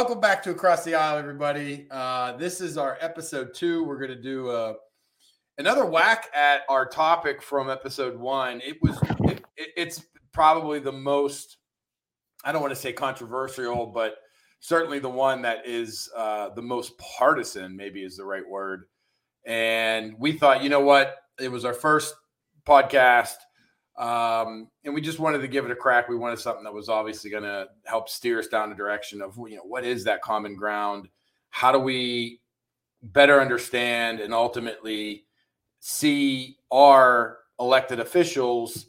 welcome back to Across the Aisle, everybody. Uh, this is our episode two. We're going to do uh, another whack at our topic from episode one. It was, it, it, it's probably the most, I don't want to say controversial, but certainly the one that is uh, the most partisan, maybe is the right word. And we thought, you know what? It was our first podcast. Um, and we just wanted to give it a crack. We wanted something that was obviously going to help steer us down the direction of, you know, what is that common ground? How do we better understand and ultimately see our elected officials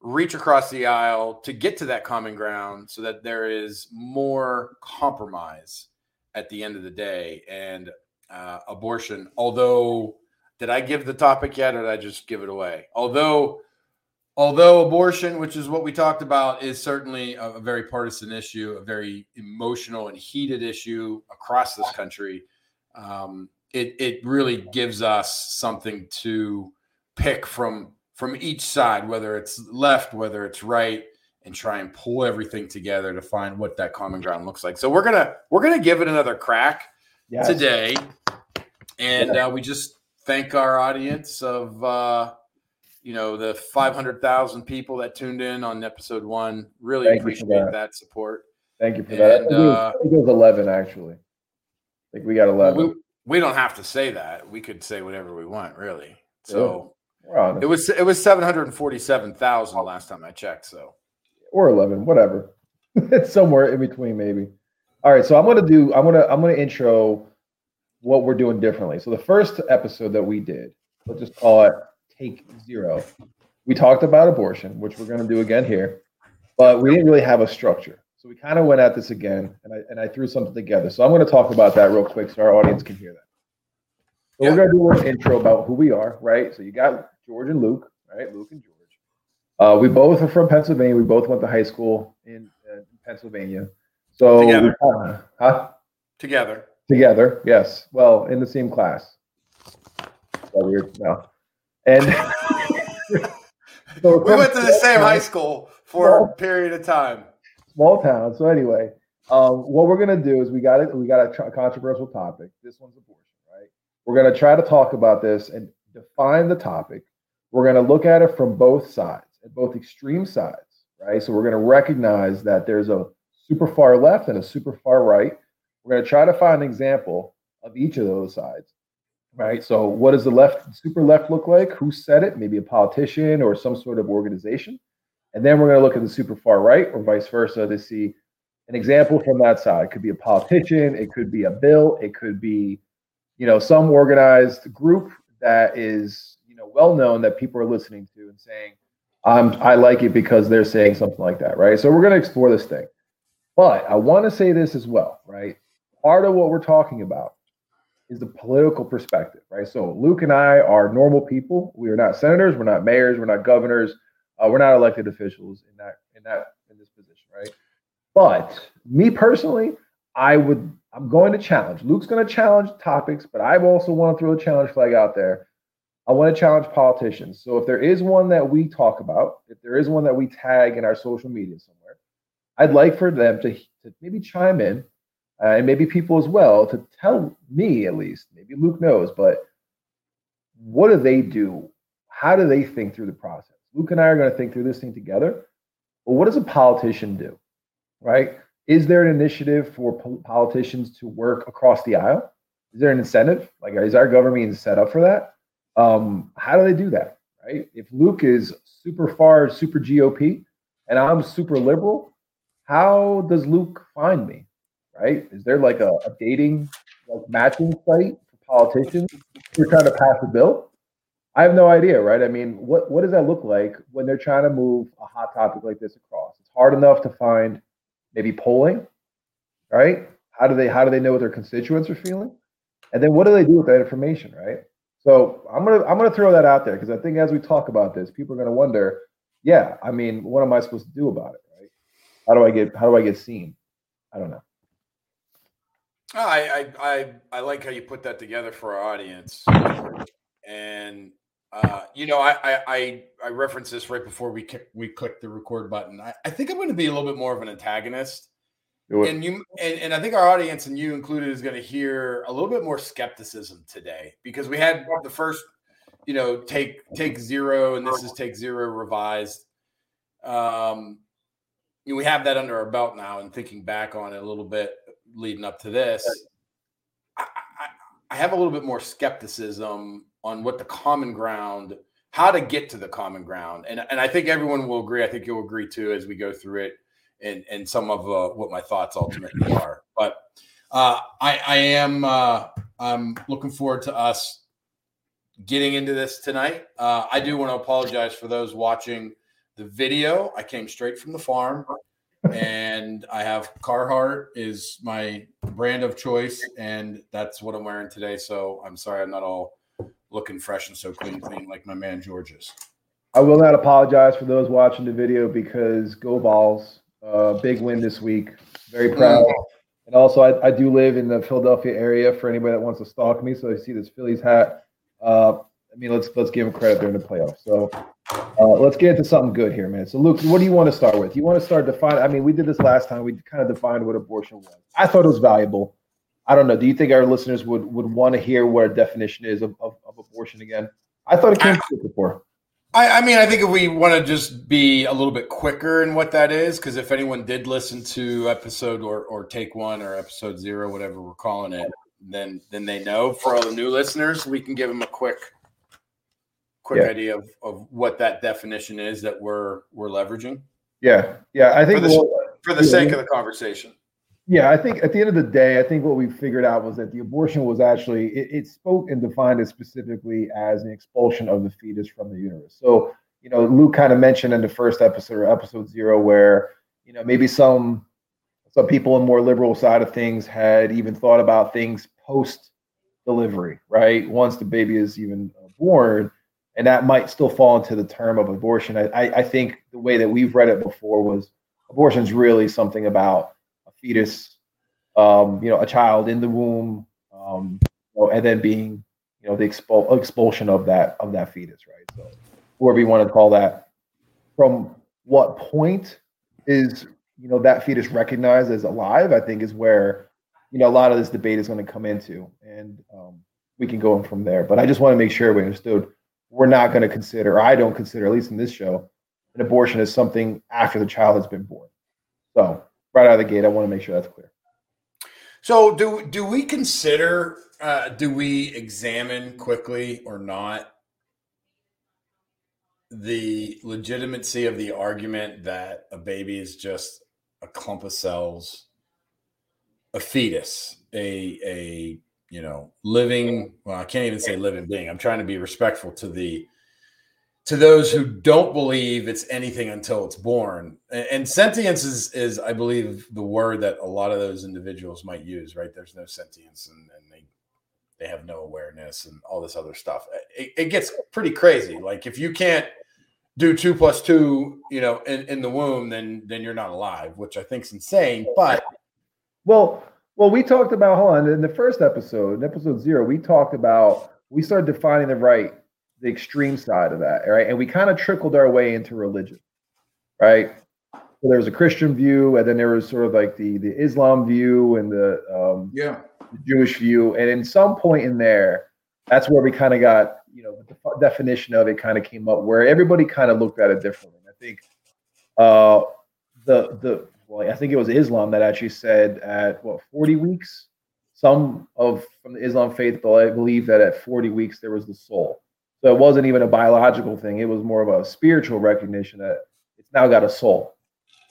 reach across the aisle to get to that common ground so that there is more compromise at the end of the day? And uh, abortion, although, did I give the topic yet or did I just give it away? Although, although abortion, which is what we talked about, is certainly a, a, very partisan issue, a very emotional and heated issue across this country. Um, it it really gives us something to pick from from each side, whether it's left, whether it's right, and try and pull everything together to find what that common ground looks like. So we're gonna we're gonna give it another crack yes. today, and yeah. uh, we just thank our audience of. Uh, you know the 500,000 people that tuned in on episode one. Really Thank appreciate that. that. support. Thank you for and, that. I think, uh, it was 11 actually. I think we got 11. We, we, don't have to say that. We could say whatever we want, really. So yeah. it was it was 747,000 last time I checked. So or 11, whatever. it's somewhere in between, maybe. All right, so I'm gonna do. I'm gonna I'm gonna intro what we're doing differently. So the first episode that we did, let's just call it take zero. We talked about abortion, which we're going to do again here, but we didn't really have a structure. So we kind of went at this again, and I and I threw something together. So I'm going to talk about that real quick, so our audience can hear that. So yeah. we're going to do an intro about who we are, right? So you got George and Luke, right? Luke and George. Uh, we both are from Pennsylvania. We both went to high school in, uh, Pennsylvania. So together, we, huh? Together. Together, yes. Well, in the same class. weird. No. And so we went to the same high school for small, a period of time. Small town. So anyway, um, what we're gonna do is we got it. We got a controversial topic. This one's abortion, right? We're gonna try to talk about this and define the topic. We're gonna look at it from both sides, at both extreme sides, right? So we're gonna recognize that there's a super far left and a super far right. We're gonna try to find an example of each of those sides right? So, what does the left, super left, look like? Who said it? Maybe a politician or some sort of organization. And then we're going to look at the super far right or vice versa to see an example from that side. It could be a politician, it could be a bill, it could be, you know, some organized group that is, you know, well known that people are listening to and saying, um, I like it because they're saying something like that, right? So we're going to explore this thing. But I want to say this as well, right? Part of what we're talking about is the political perspective, right? So Luke and I are normal people. We are not senators, we're not mayors, we're not governors, uh, we're not elected officials in that in that in this position, right? But me personally, I would I'm going to challenge. Luke's going to challenge topics, but I also want to throw a challenge flag out there. I want to challenge politicians. So if there is one that we talk about, if there is one that we tag in our social media somewhere, I'd like for them to, to maybe chime in uh, and maybe people as well to tell me at least maybe luke knows but what do they do? How do they think through the process? Luke and i are going to think through this thing together. But what does a politician do right? Is there an initiative for po- politicians to work across the aisle? Is there an incentive? Like is our government set up for that? Um, how do they do that right? If luke is super far super gop and i'm super liberal how does luke find me right? Is there like a, a dating like matching site for politicians who are trying to pass a bill? I have no idea, right? I mean, what what does that look like when they're trying to move a hot topic like this across? It's hard enough to find maybe polling, right? How do they how do they know what their constituents are feeling? And then what do they do with that information, right? So I'm gonna I'm gonna throw that out there because I think as we talk about this, people are gonna wonder, yeah, I mean, what am I supposed to do about it, right? How do I get how do I get seen? I don't know. I, I I I like how you put that together for our audience, and uh, you know I I I referenced this right before we we clicked the record button. I, I think I'm going to be a little bit more of an antagonist. And you and, and I think our audience and you included is going to hear a little bit more skepticism today. Because we had the first, you know, take take zero and this is take zero revised. Um, you know, we have that under our belt now, and thinking back on it a little bit leading up to this, I, I, I have a little bit more skepticism on what the common ground, how to get to the common ground, and and I think everyone will agree. I think you'll agree too as we go through it and and some of uh, what my thoughts ultimately are. But uh, I, I am uh, I'm looking forward to us getting into this tonight. Uh, I do want to apologize for those watching the video. I came straight from the farm, and I have Carhartt is my brand of choice, and that's what I'm wearing today. So I'm sorry I'm not all looking fresh and so clean, clean like my man George is. I will not apologize for those watching the video because go balls. Uh, big win this week. Very proud. And also, I, I, do live in the Philadelphia area. For anybody that wants to stalk me, so I see this Phillies hat. Uh, I mean, let's let's give him credit during the playoffs. So uh, let's get into something good here, man. So, Luke, what do you want to start with? You want to start define? I mean, we did this last time. We kind of defined what abortion was. I thought it was valuable. I don't know. Do you think our listeners would would want to hear what a definition is of, of, of abortion again? I thought it came before. I, I, mean, I think if we want to just be a little bit quicker in what that is, because if anyone did listen to episode or, or take one or episode zero, whatever we're calling it, then then they know. For all the new listeners, we can give them a quick quick yeah. idea of, of what that definition is that we're we're leveraging. Yeah, yeah. I think for the, we'll, for the sake of the conversation. Yeah, I think at the end of the day, I think what we figured out was that the abortion was actually it, it, spoke and defined it specifically as an expulsion of the fetus from the uterus. So, you know, Luke kind of mentioned in the first episode or episode zero where, you know, maybe some some people on more liberal side of things had even thought about things post delivery, right? Once the baby is even uh, born, and that might still fall into the term of abortion. I, I think the way that we've read it before was abortion is really something about a fetus, um, you know, a child in the womb, um, you know, and then being, you know, the expul- expulsion of that of that fetus, right? So, whatever you want to call that. From what point is you know that fetus recognized as alive? I think is where you know a lot of this debate is going to come into, and um, we can go in from there. But I just want to make sure we understood we're not going to consider, I don't consider, at least in this show, an abortion as something after the child has been born. So right out of the gate. I want to make sure that's clear. So, do do we consider? Uh, do we examine quickly or not the legitimacy of the argument that a baby is just a clump of cells, a fetus, a a you know living? Well, I can't even say living being. I'm trying to be respectful to the to those who don't believe it's anything until it's born. And, and, sentience is, is, I believe, the word that a lot of those individuals might use. Right? There's no sentience, and, and they they have no awareness, and all this other stuff. It, it, gets pretty crazy. Like if you can't do two plus two, you know, in, in the womb, then then you're not alive, which I think is insane. But well, well, we talked about hold on in the first episode, in episode zero, we talked about we started defining the right the extreme side of that, right? And we kind of trickled our way into religion, right? So there was a Christian view, and then there was sort of like the the Islam view and the um, yeah the Jewish view, and in some point in there, that's where we kind of got you know the definition of it kind of came up where everybody kind of looked at it differently. I think uh, the the well, I think it was Islam that actually said at what 40 weeks. Some of from the Islam faith I believe that at 40 weeks there was the soul. So it wasn't even a biological thing. It was more of a spiritual recognition that it's now got a soul.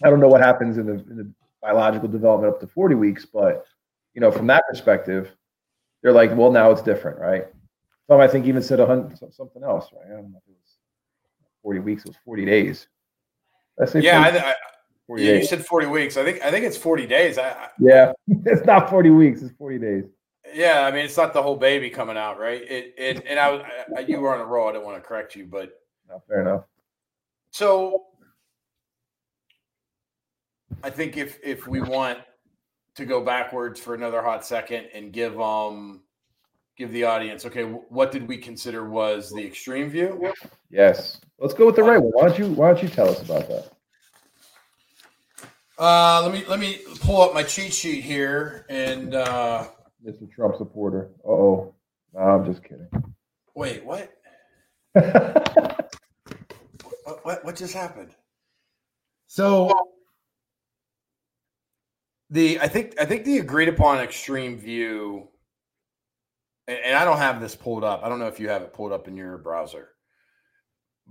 I don't know what happens in the, in the biological development up to 40 weeks, but you know, from that perspective, they're like, well, now it's different, right? Some I think even said a hundred something else, right? I don't know if it was 40 weeks, it was 40 days. I say yeah, 40, I, I, 40 yeah, you said 40 weeks. I think I think it's 40 days. I, yeah, it's not 40 weeks, it's 40 days. Yeah, I mean it's not the whole baby coming out, right? It, it and I, I you were on a roll. I didn't want to correct you, but no, fair enough. So I think if if we want to go backwards for another hot second and give um give the audience okay what did we consider was the extreme view yes let's go with the right one why don't you why don't you tell us about that Uh, let me let me pull up my cheat sheet here and uh, Mr. Trump supporter. Uh oh. No, I'm just kidding. wait. What? What? What, what just happened? So the I think I think the agreed upon extreme view, and, and I don't have this pulled up. I don't know if you have it pulled up in your browser,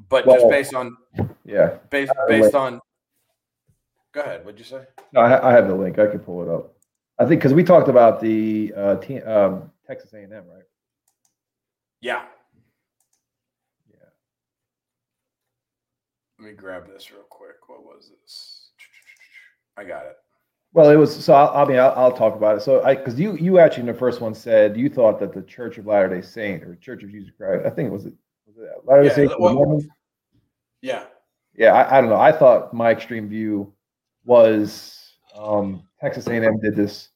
but just based on yeah. based Uh, based wait. on. Go ahead. What'd you say? No, I, I have the link. I can pull it up. I think because we talked about the uh, um, Texas A&M, right? Yeah. Yeah. Let me grab this real quick. What was this? I got it. Well, it was so. I, I mean, I'll, I'll talk about it. So, I because you you actually in the first one said you thought that the Church of Latter Day Saint or Church of Jesus Christ, I think it was it was it Latter Day Yeah, Saint. well- Yeah. yeah, I, I don't know. I thought my extreme view was um, Texas A&M did this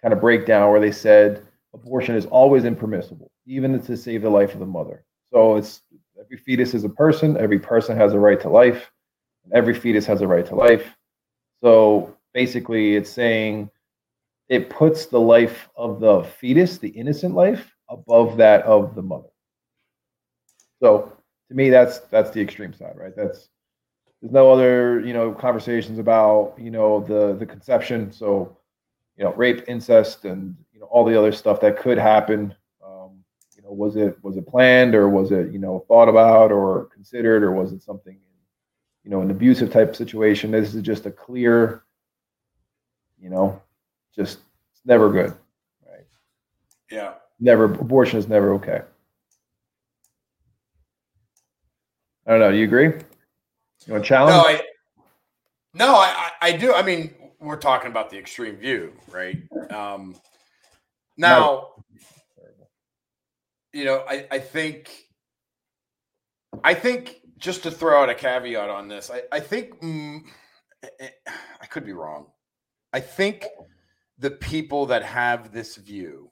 kind of breakdown where they said abortion is always impermissible, even to save the life of the mother. So it's every fetus is a person. Every person has a right to life. And every fetus has a right to life. So basically, it's saying it puts the life of the fetus, the innocent life, above that of the mother. So to me, that's that's the extreme side, right? That's there's no other you know conversations about you know the the conception. So you know rape incest and you know all the other stuff that could happen. Um, you know was it was it planned or was it you know thought about or considered or was it something you know an abusive type situation? This is just a clear you know just it's never good right? Yeah. never abortion is never okay. I don't know. Do you agree you want to challenge No, I no, I, I I do. I mean, we're talking about the extreme view, right? Um now, you know, I, I think I think just to throw out a caveat on this, I, I think mm, I could be wrong. I think the people that have this view,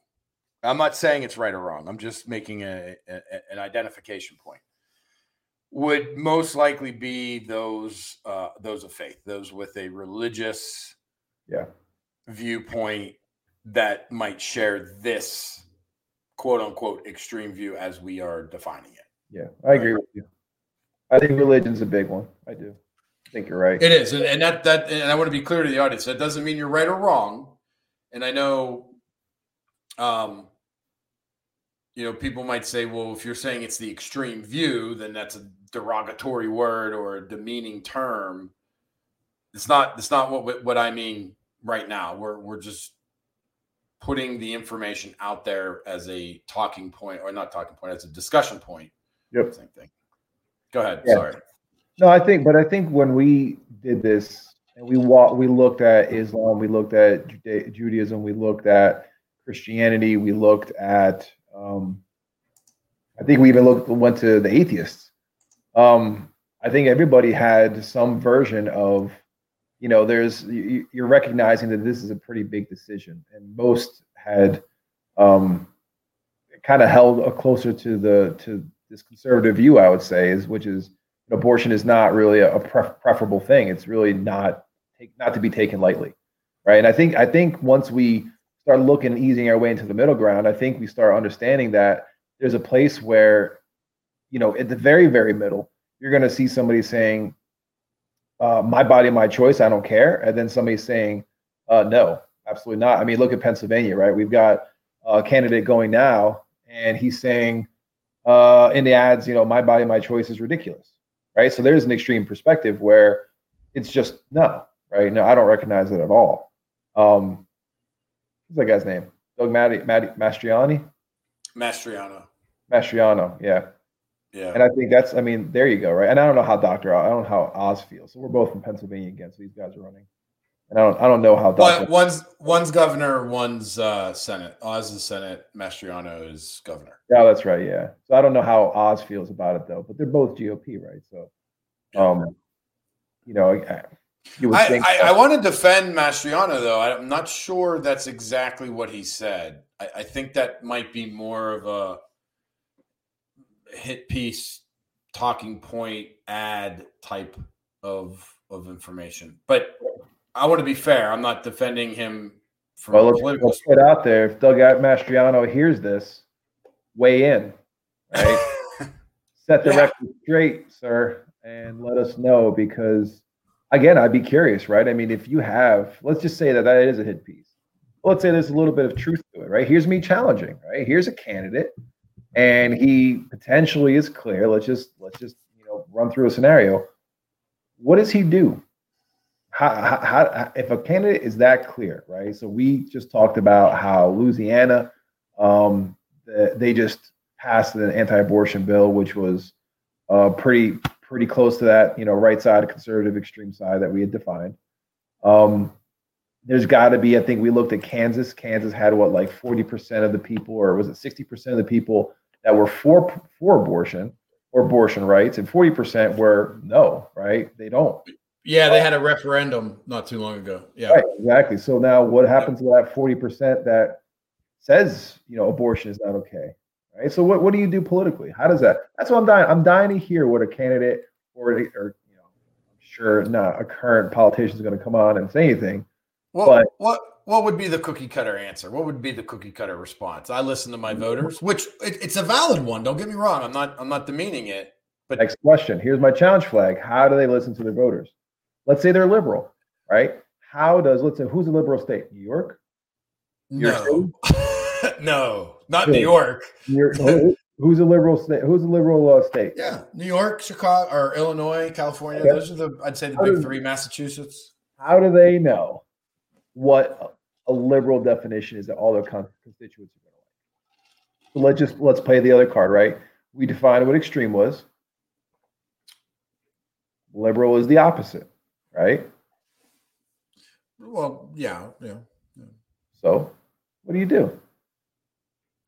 I'm not saying it's right or wrong. I'm just making a, a an identification point. Would most likely be those uh, those of faith, those with a religious yeah viewpoint that might share this quote unquote extreme view as we are defining it. Yeah, I agree with you. I think religion's a big one. I do. I think you're right. It is, and, and that that and I want to be clear to the audience. That doesn't mean you're right or wrong. And I know, um, you know, people might say, well, if you're saying it's the extreme view, then that's a derogatory word or demeaning term. It's not. It's not what what I mean right now. We're we're just putting the information out there as a talking point, or not talking point, as a discussion point. Yep. Same thing. Go ahead. Yeah. Sorry. No, I think, but I think when we did this, and we wa- we looked at Islam, we looked at Juda- Judaism, we looked at Christianity, we looked at. Um, I think we even looked went to the atheists. Um, I think everybody had some version of, you know, there's you- you're recognizing that this is a pretty big decision, and most had um, kind of held a closer to the to this conservative view, I would say, is which is abortion is not really a, pref- preferable thing. It's really not take, not to be taken lightly, right? And I think I think once we start looking easing our way into the middle ground, I think we start understanding that there's a place where, you know, at the very very middle, you're going to see somebody saying, uh, "My body, my choice. I don't care," and then somebody saying, uh, "No, absolutely not." I mean, look at Pennsylvania, right? We've got a candidate going now, and he's saying uh, in the ads, you know, "My body, my choice" is ridiculous right? So there's an extreme perspective where it's just no, right? No, I don't recognize it at all. Um, what's that guy's name? Doug Maddie, Maddie, Mastriani? Mastriano. Mastriano, yeah. Yeah. And I think that's, I mean, there you go, right? And I don't know how Dr. I don't know how Oz feels. So we're both from Pennsylvania again, so these guys are running. And I don't, I don't know how Well, Dr. one's one's governor, one's uh, Senate. Oz is Senate. Mastriano is governor. Yeah, that's right. Yeah. So I don't know how Oz feels about it though, but they're both GOP, right? So, um, you know, I, you would I, think. I, I want to defend Mastriano though. I'm not sure that's exactly what he said. I, I think that might be more of a hit piece, talking point, ad type of of information. But I want to be fair. I'm not defending him from Well, let's, political. let's put out there. If Doug Mastriano hears this, weigh in, right? Set the Yeah. record straight, sir, and let us know because, again, I'd be curious, right? I mean, if you have, let's just say that that is a hit piece. Let's say there's a little bit of truth to it, right? Here's me challenging, right? Here's a candidate, and he potentially is clear. Let's just let's just you know run through a scenario. What does he do? How, how, how if a candidate is that clear, right? So we just talked about how Louisiana, um, they just passed an anti-abortion bill, which was uh, pretty pretty close to that, you know, right side, conservative, extreme side that we had defined. Um, there's got to be, I think we looked at Kansas. Kansas had what, like 40% of the people, or was it 60% of the people that were for for abortion or abortion rights, and 40% were no, right? They don't. Yeah, they had a referendum not too long ago. Yeah. Right, exactly. So now what happens to that 40% that says, you know, abortion is not okay? Right. So what, what do you do politically? How does that? That's what I'm dying. I'm dying to hear what a candidate or, or you know, I'm sure not a current politician is going to come on and say anything. What But- what what would be the cookie cutter answer? What would be the cookie cutter response? I listen to my voters, which it, it's a valid one. Don't get me wrong. I'm not I'm not demeaning it. But Next question. Here's my challenge flag. How do they listen to their voters? Let's say they're liberal, right? How does let's say who's a liberal state? New York? Your no, no, not New York. New York who- who's a liberal state? Who's a liberal uh, state? Yeah, New York, Chicago, or Illinois, California. Okay. Those are the I'd say the How big does- three. Massachusetts. How do they know what a liberal definition is that all their constituents are going to like? So let's just let's play the other card, right? We defined what extreme was. Liberal is the opposite, right? Well, yeah, yeah. So what do you do?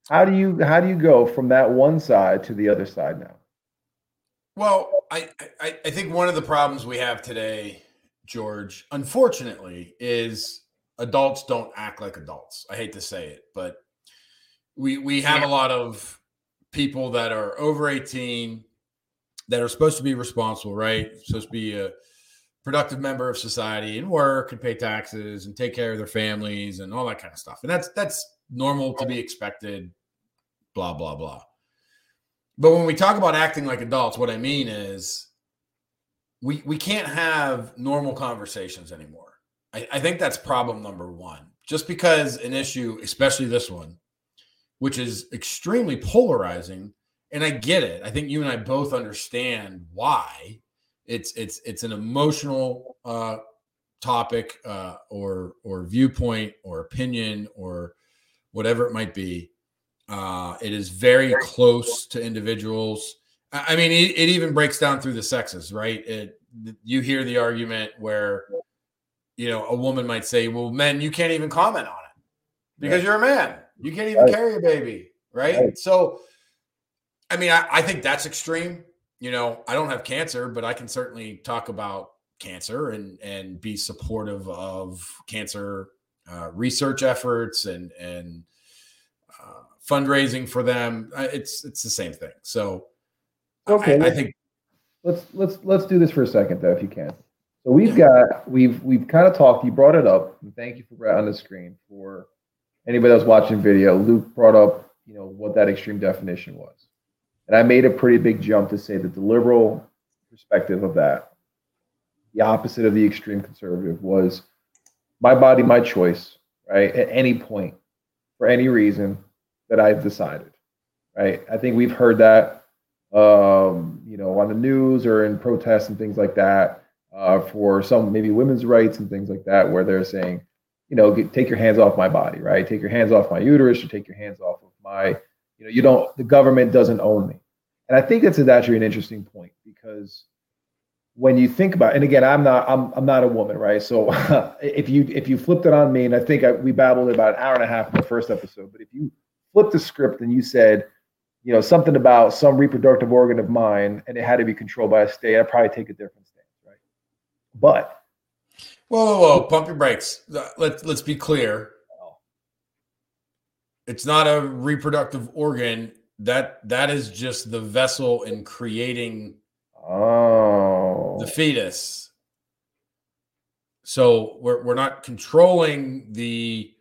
How do you how do you go from that one side to the other side now? Well, I, I I think one of the problems we have today, George, unfortunately, is adults don't act like adults. I hate to say it, but we we have a lot of people that are over 18 that are supposed to be responsible, right? Supposed to be a productive member of society and work and pay taxes and take care of their families and all that kind of stuff. And that's that's normal to be expected, blah, blah, blah. But when we talk about acting like adults, what I mean is we we can't have normal conversations anymore. I, I think that's problem number one. Just because an issue, especially this one, which is extremely polarizing, and I get it. I think you and I both understand why. It's it's it's an emotional uh, topic uh, or or viewpoint or opinion or whatever it might be. Uh, it is very close to individuals. I mean, it, it even breaks down through the sexes, right? It you hear the argument where you know a woman might say, "Well, men, you can't even comment on it because Right. you're a man. You can't even Right. carry a baby, right?" Right. So, I mean, I, I think that's extreme. You know, I don't have cancer, but I can certainly talk about cancer and and be supportive of cancer uh, research efforts and and uh, fundraising for them. It's it's the same thing. So, Okay. I, I think let's let's let's do this for a second though if you can so we've got we've we've kind of talked you brought it up thank you for it on the screen for anybody that's watching video. Luke brought up you know what that extreme definition was. And i made a pretty big jump to say that the liberal perspective of that the opposite of the extreme conservative was my body my choice right at any point for any reason that i've decided right? I think we've heard that um, you know, on the news or in protests and things like that, uh, for some maybe women's rights and things like that, where they're saying, you know, get, take your hands off my body, right? Take your hands off my uterus, or take your hands off of my, you know, you don't, the government doesn't own me. And I think that's actually an interesting point because when you think about, and again, I'm not, I'm, I'm not a woman, right? So if you, if you flipped it on me, and I think I, we babbled about an hour and a half in the first episode, but if you flipped the script and you said, you know, something about some reproductive organ of mine and it had to be controlled by a state, I'd probably take a different? But Whoa, whoa, whoa! Pump your brakes. Let's let's be clear. It's not a reproductive organ. That that is just the vessel in creating oh, the fetus. So we're we're not controlling the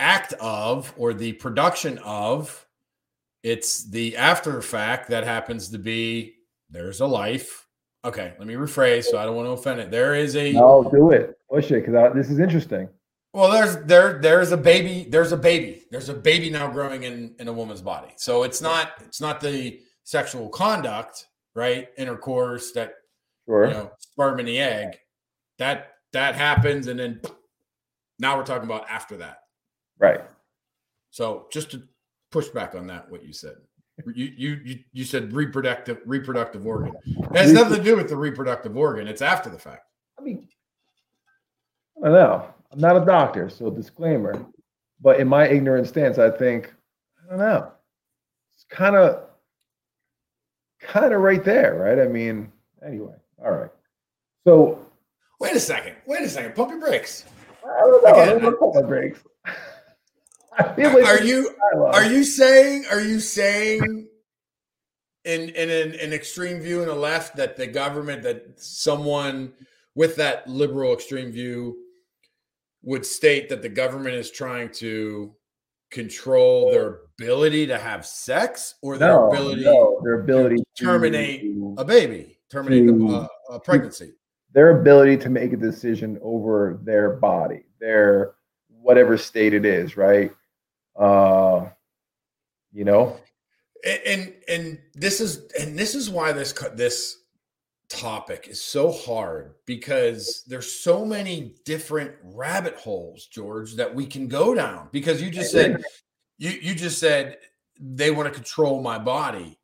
act of or the production of. It's the after fact that happens to be there's a life. Okay, let me rephrase so I don't want to offend it. There is a No, do it. Push it because this is interesting. well, there's there there's a baby, there's a baby. There's a baby now growing in in a woman's body. So it's not it's not the sexual conduct, right? Intercourse that Sure. you know, sperm in the egg. That that happens, and then now we're talking about after that. Right. So just to push back on that, what you said, you you you, you said reproductive reproductive organ. It has nothing to do with the reproductive organ. It's after the fact. I mean, I don't know. I'm not a doctor, so disclaimer. But in my ignorant stance, I think I don't know. It's kind of, kind of right there, right? I mean, anyway. All right. So Wait a second. Wait a second. Pump your brakes. I don't know. I don't know what my breaks. I feel like Are you are you saying are you saying in in an, an extreme view in the left that the government that someone with that liberal extreme view would state that the government is trying to control their ability to have sex or their no, ability no, their ability to terminate a baby terminate the, to- uh, a pregnancy? Their ability to make a decision over their body, their whatever state it is, right? Uh, you know, and and, and this is and this is why this this topic is so hard because there's so many different rabbit holes george that we can go down because you just said you you just said they want to control my body.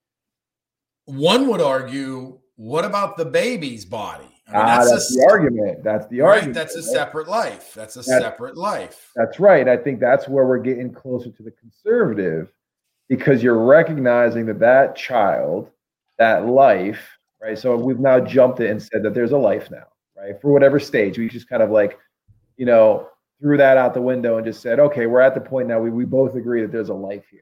One would argue what about the baby's body I mean, ah, that's, that's, a, the argument. That's the right argument. that's a separate life that's a That's- separate life That's right. I think that's where we're getting closer to the conservative because you're recognizing that that child, that life, right? So we've now jumped it and said that there's a life now, right? For whatever stage, we just kind of like, you know, threw that out the window and just said, okay, we're at the point now we, we both agree that there's a life here.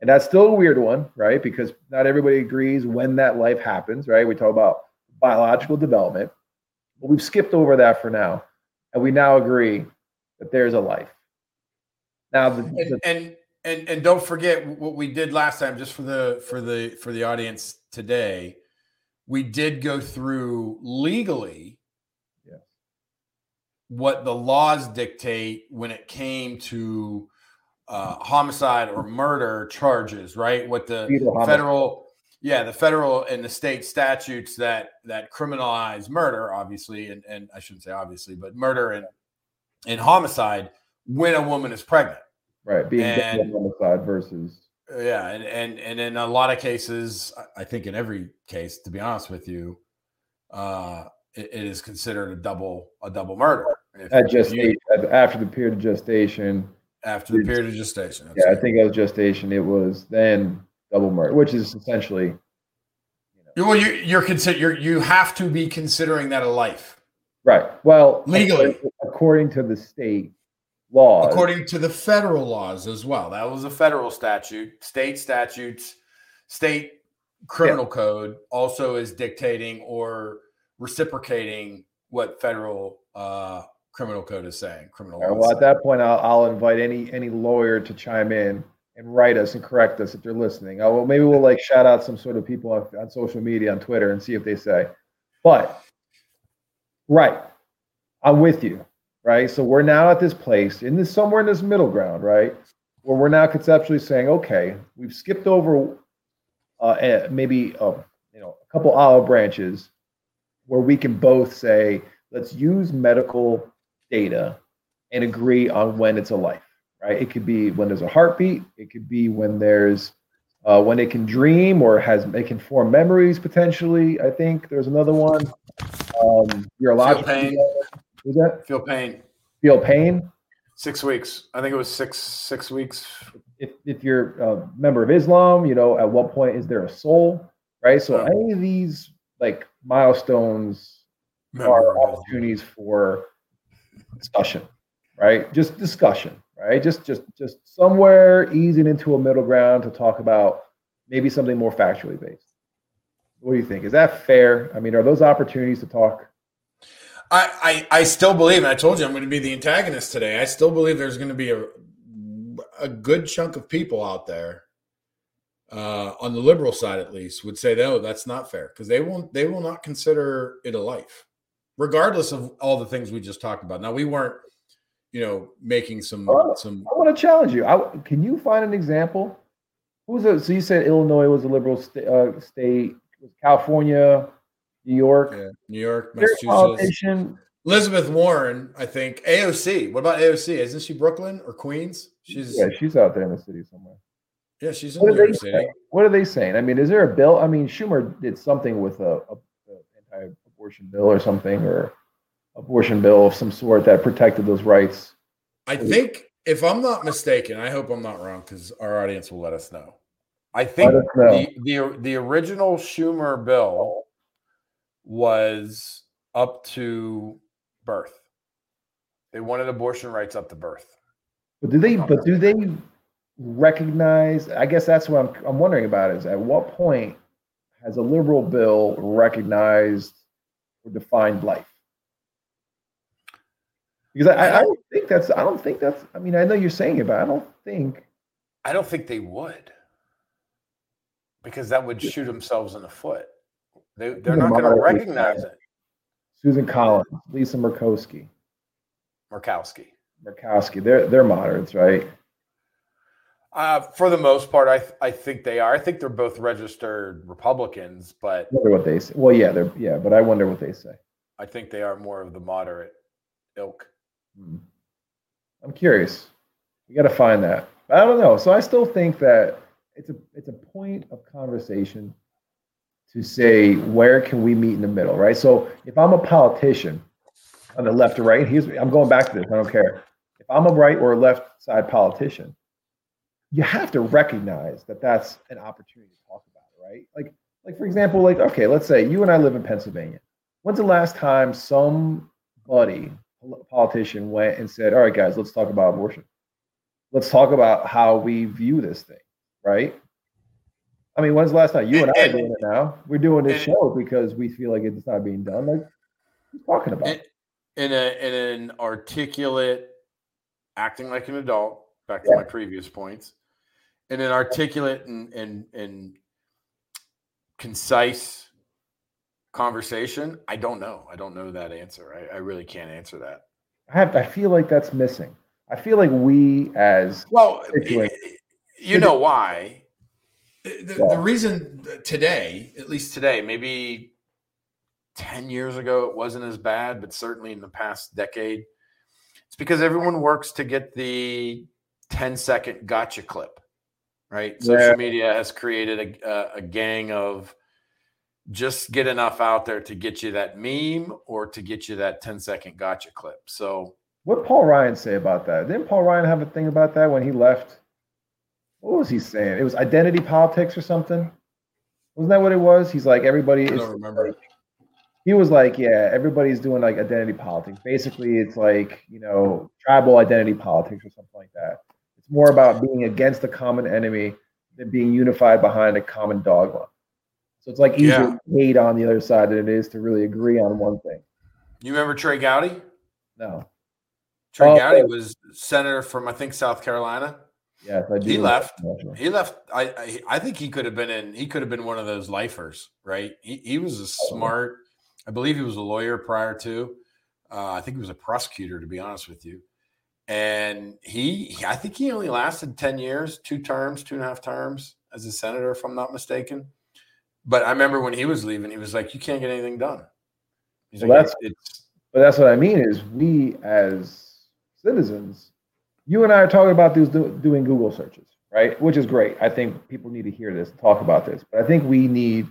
And that's still a weird one, right? Because not everybody agrees when that life happens, right? We talk about biological development, but we've skipped over that for now. And we now agree that there's a life. Now, the, and, the, and and and don't forget what we did last time just for the for the for the audience today we did go through legally Yeah. what the laws dictate when it came to uh, homicide or murder charges right what the federal yeah the federal and the state statutes that that criminalize murder obviously and, and i shouldn't say obviously but murder and and homicide when a woman is pregnant right, being and- homicide versus yeah, and and and in a lot of cases, I- think in every case, to be honest with you, uh, it, it is considered a double a double murder If- at you- after the period of gestation. after the period of gestation. Yeah, I think it was gestation. It was then double murder, which is essentially You- well, you you're consider you're, you have to be considering that a life right. Well, Legally. according, to the state laws, according to the federal laws as well. That was a federal statute. State statutes, state criminal code also is dictating or reciprocating what federal uh, criminal code is saying. Criminal right, law. well, is at that point, I'll, I'll invite any any lawyer to chime in and write us and correct us if they're listening. Oh, well, maybe we'll like shout out some sort of people on, on social media on Twitter and see if they say. But right, I'm with you. Right, so we're now at this place in this somewhere in this middle ground, right, where we're now conceptually saying, okay, we've skipped over uh, eh, maybe uh, you know a couple olive branches where we can both say, let's use medical data and agree on when it's a life, right? It could be when there's a heartbeat. It could be when there's uh, when it can dream or has it can form memories potentially. I think there's another one. Um, neurological. pain. Was that Feel pain. feel pain? Six weeks. I think it was six six weeks. If if you're a member of Islam, you know at what point is there a soul, right? So Yeah. any of these like milestones are opportunities for discussion, right? Just discussion, right? Just just just somewhere easing into a middle ground to talk about maybe something more factually based. What do you think? Is that fair? I mean, are those opportunities to talk? I, I, I still believe, and I told you I'm going to be the antagonist today. I still believe there's going to be a a good chunk of people out there, uh, on the liberal side at least, would say, "No, that's not fair," because they won't they will not consider it a life, regardless of all the things we just talked about. Now we weren't, you know, making some Oh, some. I want to challenge you. I, can you find an example? Who's a, so you said Illinois was a liberal sta- uh, state, was California, New York. Yeah, New York, Is there a Massachusetts. Elizabeth Warren, I think. AOC. What about AOC? Isn't she Brooklyn or Queens? She's Yeah, she's out there in the city somewhere. yeah, she's in What New are they York City. saying? What are they saying? I mean, is there a bill? I mean, Schumer did something with a, a, a anti-abortion bill or something, or abortion bill of some sort that protected those rights. I think, if I'm not mistaken, I hope I'm not wrong because our audience will let us know. I think know. the, the the original Schumer bill was up to birth. They wanted abortion rights up to birth. But do they? But do they recognize? I guess that's what I'm. I'm wondering about is at what point has a liberal bill recognized or defined life? Because I, I, don't think that's. I don't think that's. I mean, I know you're saying it, but I don't think. I don't think they would, because that would shoot themselves in the foot. They they're not going to recognize it. Susan Collins, Lisa Murkowski, Murkowski. Murkowski, they're they're moderates, right? Uh, for the most part, I th- I think they are. I think they're both registered Republicans, but I wonder what they say. Well, yeah, they're yeah, but I wonder what they say. I think they are more of the moderate ilk. Hmm. I'm curious. We got to find that. I don't know. So I still think that it's a it's a point of conversation to say where can we meet in the middle, right? So if I'm a politician on the left or right, here's I'm going back to this. I don't care. If I'm a right or left side politician, you have to recognize that that's an opportunity to talk about right? Like like for example, like okay, let's say you and I live in Pennsylvania. When's the last time somebody politician went and said, "All right, guys, let's talk about abortion. Let's talk about how we view this thing." Right? I mean, when's the last time you and, I are doing it now? We're doing this show because we feel like it's not being done. Like, who's talking about? In, in a in an articulate, acting like an adult. Back to yeah. my previous points. In an articulate and and and concise conversation, I don't know. I don't know that answer. I, I really can't answer that. I have. I feel like that's missing. I feel like we as well, you know why. The, yeah. the, reason today, at least today, maybe 10 years ago, it wasn't as bad, but certainly in the past decade, it's because everyone works to get the 10 second gotcha clip, right? Social media has created a, a, a gang of just get enough out there to get you that meme or to get you that 10 second gotcha clip. So, what Paul Ryan say about that? Didn't Paul Ryan have a thing about that when he left? What was he saying? It was identity politics or something. Wasn't that what it was? He's like everybody. I don't remember. Like, he was like, yeah, everybody's doing like identity politics. Basically, it's like you know tribal identity politics or something like that. It's more about being against a common enemy than being unified behind a common dogma. So it's like easier yeah. to hate on the other side than it is to really agree on one thing. You remember Trey Gowdy? No. Trey oh, Gowdy was senator from I think South Carolina. Yes, I do. He left. He left. I, I, I think he could have been in. He could have been one of those lifers, right? He he was a smart. I believe he was a lawyer prior to. Uh, I think he was a prosecutor, to be honest with you. And he, I think he only lasted ten years, two terms, two and a half terms as a senator, if I'm not mistaken. But I remember when he was leaving, he was like, "You can't get anything done." He's well, like, that's, it's, but that's what I mean is we as citizens you and I are talking about these do, doing Google searches, right? Which is great. I think people need to hear this, talk about this. But I think we need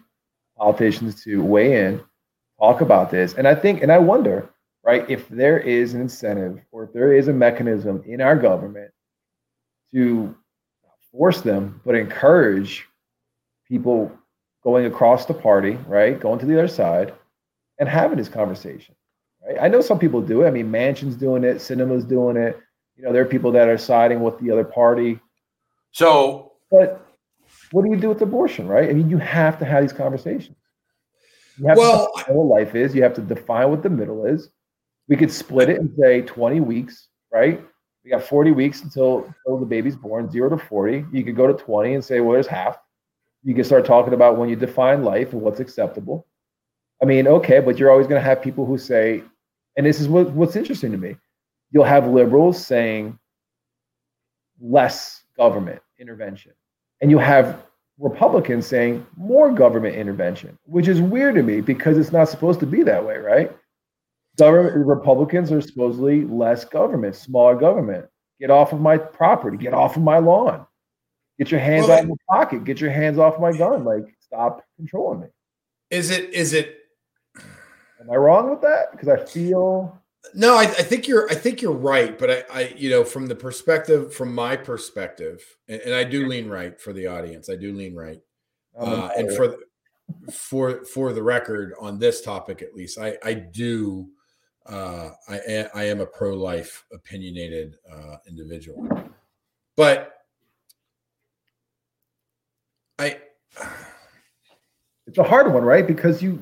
politicians to weigh in, talk about this. And I think, and I wonder, right, if there is an incentive or if there is a mechanism in our government to force them, but encourage people going across the party, right, going to the other side and having this conversation. Right? I know some people do it. I mean, Manchin's doing it, Sinema's doing it you know, there are people that are siding with the other party. So, but what do you do with abortion, right? I mean, you have to have these conversations. You have well, to define what life is. You have to define what the middle is. We could split it and say 20 weeks, right? We got 40 weeks until, until the baby's born, zero to 40. You could go to 20 and say, well, there's half. You can start talking about when you define life and what's acceptable. I mean, okay, but you're always going to have people who say, and this is what, what's interesting to me. You'll have liberals saying less government intervention, and you'll have Republicans saying more government intervention, which is weird to me because it's not supposed to be that way, right? Government Republicans are supposedly less government, smaller government. Get off of my property, get off of my lawn. Get your hands well, out of my pocket, get your hands off my gun. Like, stop controlling me. Is it is it Am I wrong with that? Because I feel no, I, I, think you're. I think you're right, but I, I, you know, from the perspective, from my perspective, and, and I do lean right for the audience. I do lean right, uh, and for for for the record on this topic, at least, I I do. Uh, I I am a pro life, opinionated uh, individual, but I. It's a hard one, right? Because you.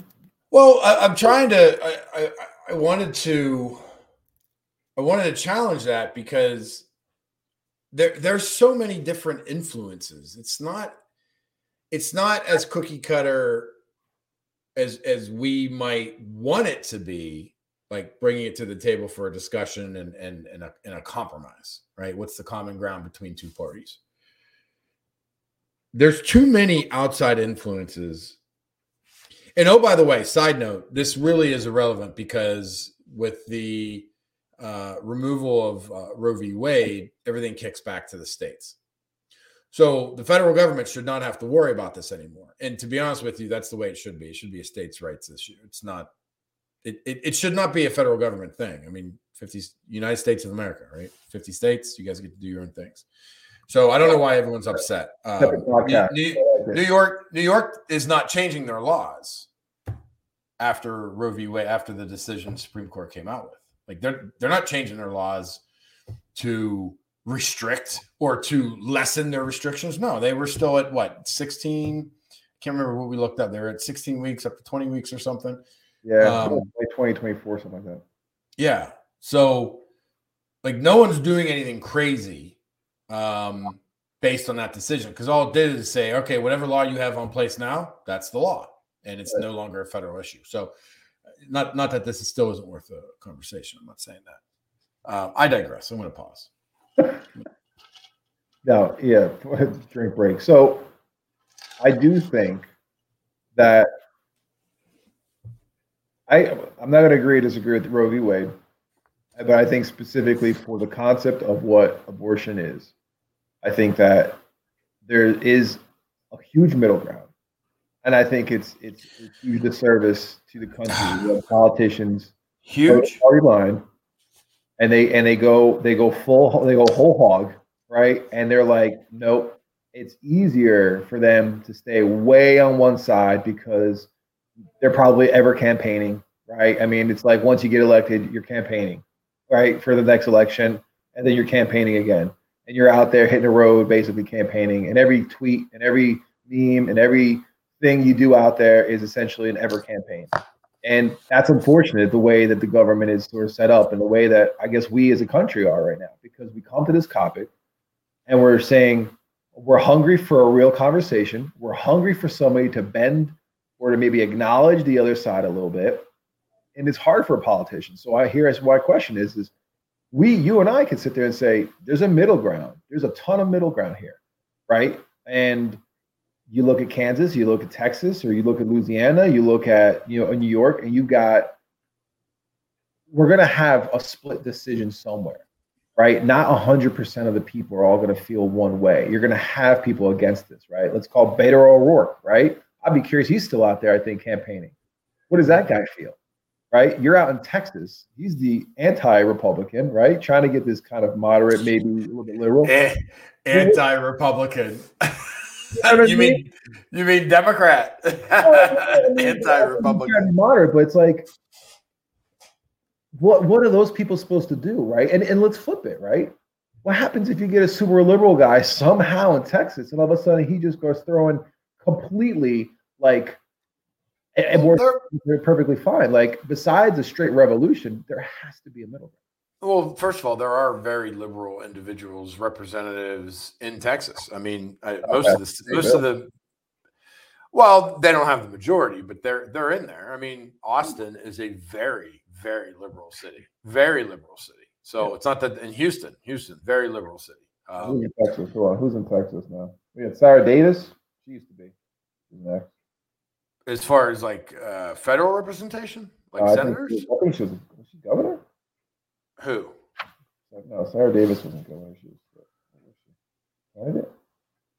Well, I, am trying to. I, I I wanted to I wanted to challenge that because there there's so many different influences. It's not it's not as cookie cutter as as we might want it to be like bringing it to the table for a discussion and and and a, and a compromise right what's the common ground between two parties there's too many outside influences and oh, by the way, side note, this really is irrelevant because with the uh, removal of uh, Roe v. Wade, everything kicks back to the states. So the federal government should not have to worry about this anymore. And to be honest with you, that's the way it should be. It should be a states' rights issue. It's not. It, it, it should not be a federal government thing. I mean, 50 United States of America, right? 50 states, you guys get to do your own things. So I don't know why everyone's upset. Um, New, New, York, New York is not changing their laws after Roe v. Wade, after the decision Supreme Court came out with. Like they're they're not changing their laws to restrict or to lessen their restrictions. No, they were still at what 16. Can't remember what we looked up. They were at 16 weeks up to 20 weeks or something. Yeah, um, 2024, something like that. Yeah. So like no one's doing anything crazy um, based on that decision because all it did is say, okay, whatever law you have on place now, that's the law, and it's right. no longer a federal issue. So, not not that this is still isn't worth a conversation. I'm not saying that. Um, I digress. I'm going to pause. no, yeah, drink break. So, I do think that I I'm not going to agree or disagree with Roe v. Wade, but I think specifically for the concept of what abortion is, I think that there is a huge middle ground, and I think it's it's, a huge disservice to the country. We have politicians huge party line, and they and they go they go full they go whole hog right, and they're like, nope. It's easier for them to stay way on one side because they're probably ever campaigning, right? I mean, it's like once you get elected, you're campaigning, right, for the next election, and then you're campaigning again and you're out there hitting the road basically campaigning and every tweet and every meme and every thing you do out there is essentially an ever campaign. And that's unfortunate the way that the government is sort of set up and the way that i guess we as a country are right now because we come to this topic and we're saying we're hungry for a real conversation. We're hungry for somebody to bend or to maybe acknowledge the other side a little bit. And it's hard for a politician. So i hear as my question is is we, you and I can sit there and say, there's a middle ground. There's a ton of middle ground here, right? And you look at Kansas, you look at Texas, or you look at Louisiana, you look at you know New York, and you got we're gonna have a split decision somewhere, right? Not hundred percent of the people are all gonna feel one way. You're gonna have people against this, right? Let's call Beto O'Rourke, right? I'd be curious. He's still out there, I think, campaigning. What does that guy feel? Right? You're out in Texas. He's the anti-Republican, right? Trying to get this kind of moderate, maybe a little bit liberal. Eh, Anti-Republican. you mean you mean Democrat? Oh, Anti-Republican. Moderate, but it's like, what what are those people supposed to do, right? And and let's flip it, right? What happens if you get a super liberal guy somehow in Texas, and all of a sudden he just goes throwing completely like And, we're, they're perfectly fine. Like besides a straight revolution, there has to be a middle ground. Well, first of all, there are very liberal individuals, representatives in Texas. I mean, I, most of the most of the well, they don't have the majority, but they're they're in there. I mean, Austin is a very very liberal city, very liberal city. So it's not that in Houston, Houston, very liberal city. Um, Who's in Texas? Hold on. Who's in Texas now? We had Sarah Davis. She used to be. She's next. As far as like uh, federal representation, like Uh, I think senators, she- I think she was, was she governor? who? No, Sarah Davis wasn't governor. She was. was she? Candidate?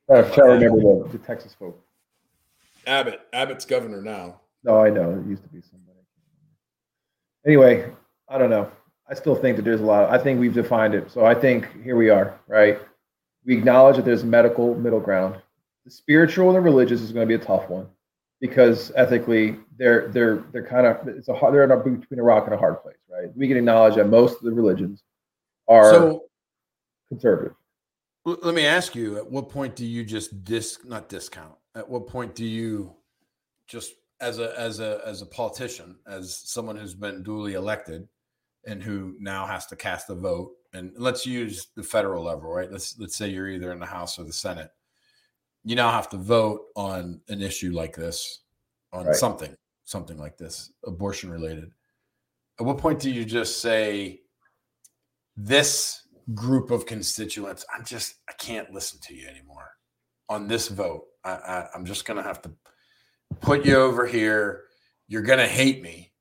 I'm trying to remember the, the Texas folk. Abbott. Abbott's governor now. No, I know. It used to be somebody. Anyway, I don't know. I still think that there's a lot. I think we've defined it. So I think here we are, right? We acknowledge that there's medical middle ground. The spiritual and the religious is going to be a tough one because ethically they're they're they're kind of it's a hard, they're in a, between a rock and a hard place, right? We can acknowledge that most of the religions are So conservative. Let me ask you: At what point do you just dis not discount? At what point do you just as a as a as a politician, as someone who's been duly elected and who now has to cast a vote? And let's use the federal level, right? Let's let's say you're either in the House or the Senate. You now have to vote on an issue like this, on Right. something, something like this, abortion related. At what point do you just say this group of constituents, I'm just I can't listen to you anymore on this vote. I, I I'm just gonna have to put you over here. You're gonna hate me,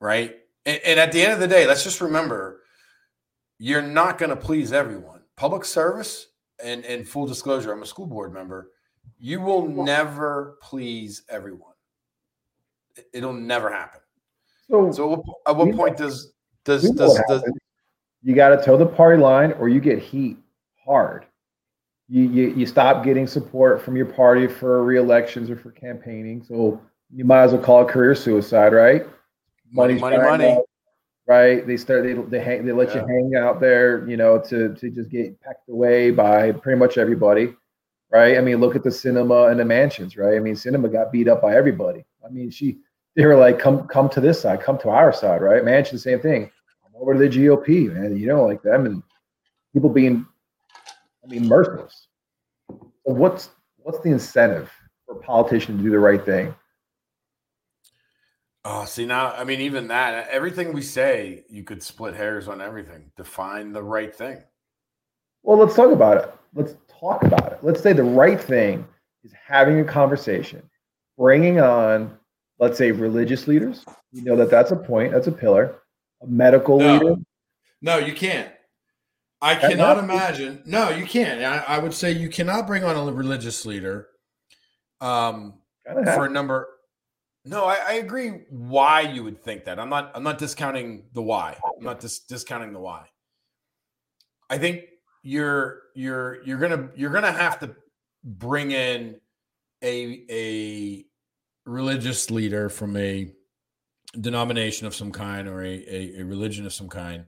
right? And, and at the end of the day, let's just remember, you're not gonna please everyone. Public service and and full disclosure, I'm a school board member. You will never please everyone. It- It'll never happen. So, So, at what, point does does we does, does you got to toe the party line or you get heat hard. You, you you stop getting support from your party for re-elections or for campaigning. So you might as well call it career suicide, right? money, money, money? Right? They start they they hang they let Yeah. you hang out there, you know, to to just get pecked away by pretty much everybody, right? I mean, look at the Sinema and the Manchins, right? I mean, Sinema got beat up by everybody. I mean, she they were like, come come to this side, come to our side, right? Manchin, the same thing. Come over to the GOP, man. You don't like them and people being, I mean, merciless. So what's what's the incentive for a politician to do the right thing? Oh, see now, I mean, even that, everything we say, you could split hairs on everything. Define the right thing. Well, let's talk about it. Let's talk about it. Let's say the right thing is having a conversation, bringing on, let's say, religious leaders. You know that that's a point, that's a pillar. A medical No. leader. No, you can't. I That cannot not- imagine. No, you can't. I, I would say you cannot bring on a religious leader. Um, for a number. No, I, I agree. Why you would think that? I'm not. I'm not discounting the why. I'm not dis- discounting the why. I think you're you're you're gonna you're gonna have to bring in a a religious leader from a denomination of some kind or a, a, a religion of some kind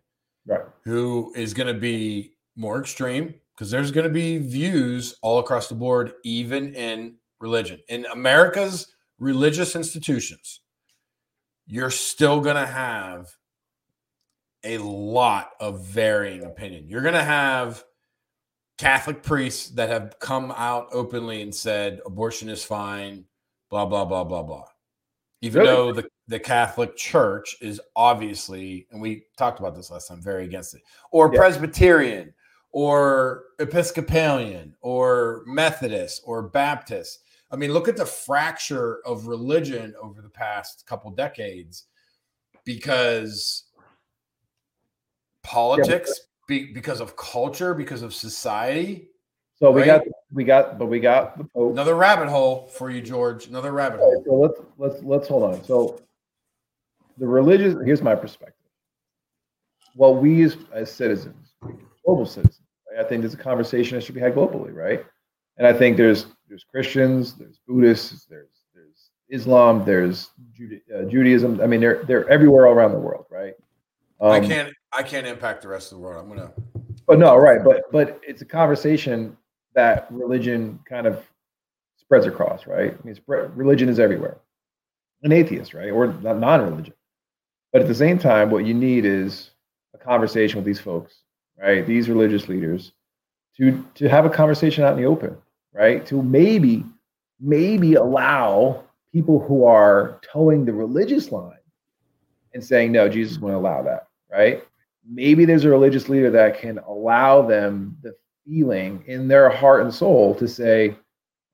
right. who is going to be more extreme because there's going to be views all across the board, even in religion. In America's religious institutions, you're still going to have a lot of varying opinion. You're going to have Catholic priests that have come out openly and said abortion is fine, blah, blah, blah, blah, blah. Even Really? though the, the Catholic Church is obviously, and we talked about this last time, very against it, or Yeah. Presbyterian, or Episcopalian, or Methodist, or Baptist. I mean, look at the fracture of religion over the past couple decades because politics, be, because of culture, because of society. So we Right. got we got but we got the Pope. Another rabbit hole for you, George. Another rabbit hole. so let's let's let's hold on. So the religious here's my perspective. Well, we as, as citizens, global citizens, right? I think there's a conversation that should be had globally, right? And I think there's there's Christians, there's Buddhists, there's there's Islam, there's uh, Judaism. I mean, they're they're everywhere all around the world, right? I Um, can't. I can't impact the rest of the world. I'm gonna. But no, right. But but it's a conversation that religion kind of spreads across, right? I mean, spread, religion is everywhere. an atheist, right, or non-religious. But at the same time, what you need is a conversation with these folks, right? These religious leaders, to to have a conversation out in the open, right? To maybe maybe allow people who are towing the religious line and saying no, Jesus won't allow that, right? Maybe there's a religious leader that can allow them the feeling in their heart and soul to say,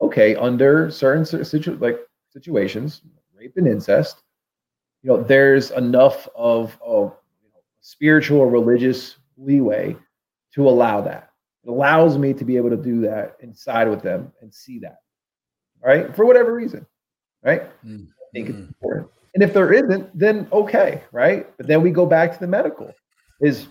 okay, under certain situ- like situations, rape and incest, you know, there's enough of, of you know, spiritual religious leeway to allow that. Allows me to be able to do that inside with them and see that. Right. For whatever reason. Right. Mm-hmm. I think it's important. And if there isn't, then okay. Right. But then we go back to the medical is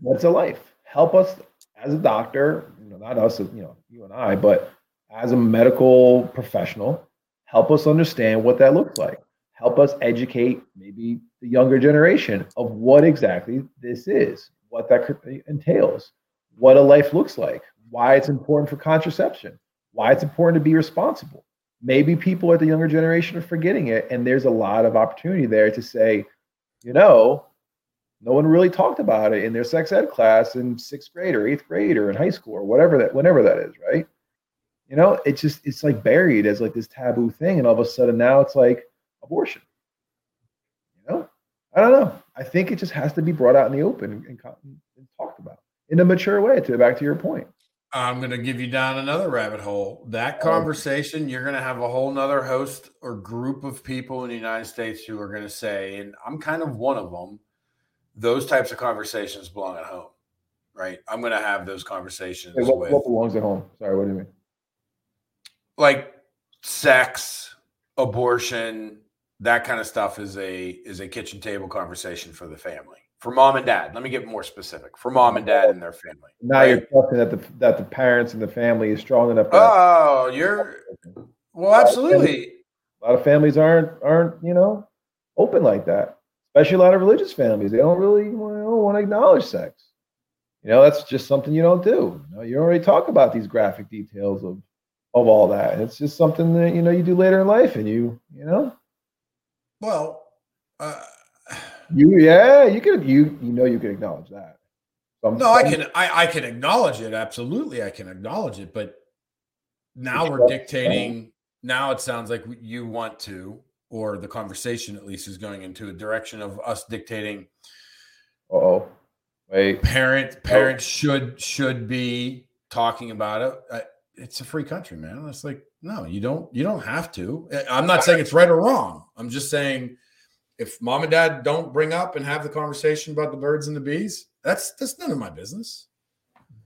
what's a life? Help us as a doctor, you know, not us, you know, you and I, but as a medical professional, help us understand what that looks like. Help us educate maybe the younger generation of what exactly this is, what that entails, what a life looks like, why it's important for contraception, why it's important to be responsible. Maybe people at the younger generation are forgetting it, and there's a lot of opportunity there to say, you know, no one really talked about it in their sex ed class in sixth grade or eighth grade or in high school or whatever that whenever that is, right? You know, it's just it's like buried as like this taboo thing, and all of a sudden now it's like abortion. You know, I don't know. I think it just has to be brought out in the open and, and, and talked about in a mature way. To back to your point. I'm going to give you down another rabbit hole. That oh. conversation, you're going to have a whole nother host or group of people in the United States who are going to say, and I'm kind of one of them those types of conversations belong at home, right? I'm going to have those conversations. Hey, what, with, what belongs at home? Sorry, what do you mean? Like sex, abortion, that kind of stuff is a is a kitchen table conversation for the family, for mom and dad. Let me get more specific for mom and dad and their family. Now right? you're talking that the that the parents and the family is strong enough. oh, you're well, absolutely. A lot of families aren't aren't you know open like that especially a lot of religious families. They don't really you know, want to acknowledge sex. You know, that's just something you don't do. You, know, you don't really talk about these graphic details of of all that. It's just something that you know you do later in life, and you you know. Well, uh, you yeah, you can you you know you can acknowledge that. Some, no, I can I I can acknowledge it. Absolutely, I can acknowledge it. But now we're dictating. Now it sounds like you want to or the conversation at least is going into a direction of us dictating oh wait parent parents oh. should should be talking about it it's a free country man it's like no you don't you don't have to i'm not saying it's right or wrong i'm just saying if mom and dad don't bring up and have the conversation about the birds and the bees that's that's none of my business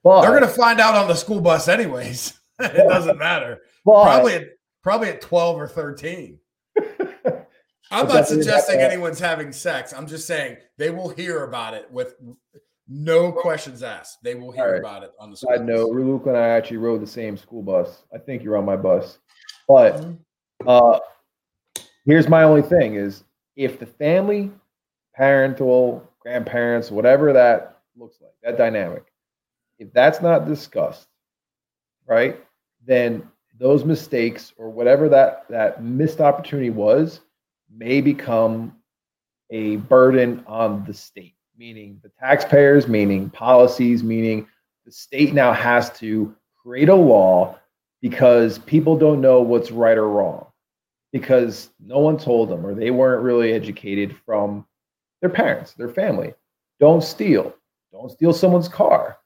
but, they're going to find out on the school bus anyways it doesn't matter but, probably at, probably at 12 or 13 I'm not suggesting anyone's having sex. I'm just saying they will hear about it with no questions asked. They will hear right. about it on the school. I know Luke and I actually rode the same school bus. I think you're on my bus. But mm-hmm. uh, here's my only thing is if the family, parental, grandparents, whatever that looks like, that dynamic, if that's not discussed, right, then those mistakes or whatever that that missed opportunity was may become a burden on the state, meaning the taxpayers, meaning policies, meaning the state now has to create a law because people don't know what's right or wrong because no one told them or they weren't really educated from their parents, their family. Don't steal. Don't steal someone's car.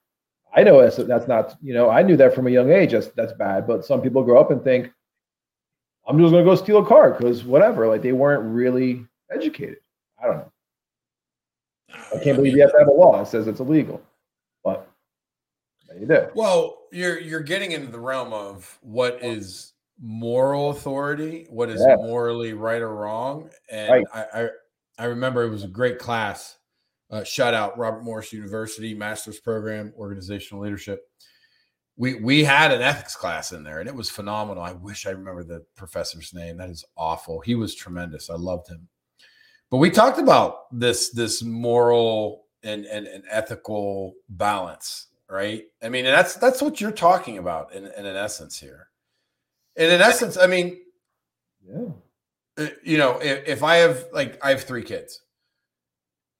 I know that's, not, you know, I knew that from a young age. That's, that's bad. But some people grow up and think, I'm just gonna go steal a car because whatever. Like they weren't really educated. I don't know. I can't believe you have to have a law that says it's illegal, but you do. Well, you're you're getting into the realm of what is moral authority, what is yeah. morally right or wrong, and right. I, I, I remember it was a great class. Uh, shout out Robert Morris University Master's Program Organizational Leadership we we had an ethics class in there and it was phenomenal. I wish I remember the professor's name. That is awful. He was tremendous. I loved him. But we talked about this this moral and and, and ethical balance, right? I mean, and that's that's what you're talking about in, in an essence here. And in essence, I mean, yeah. uh, you know, if, if I have like I have three kids.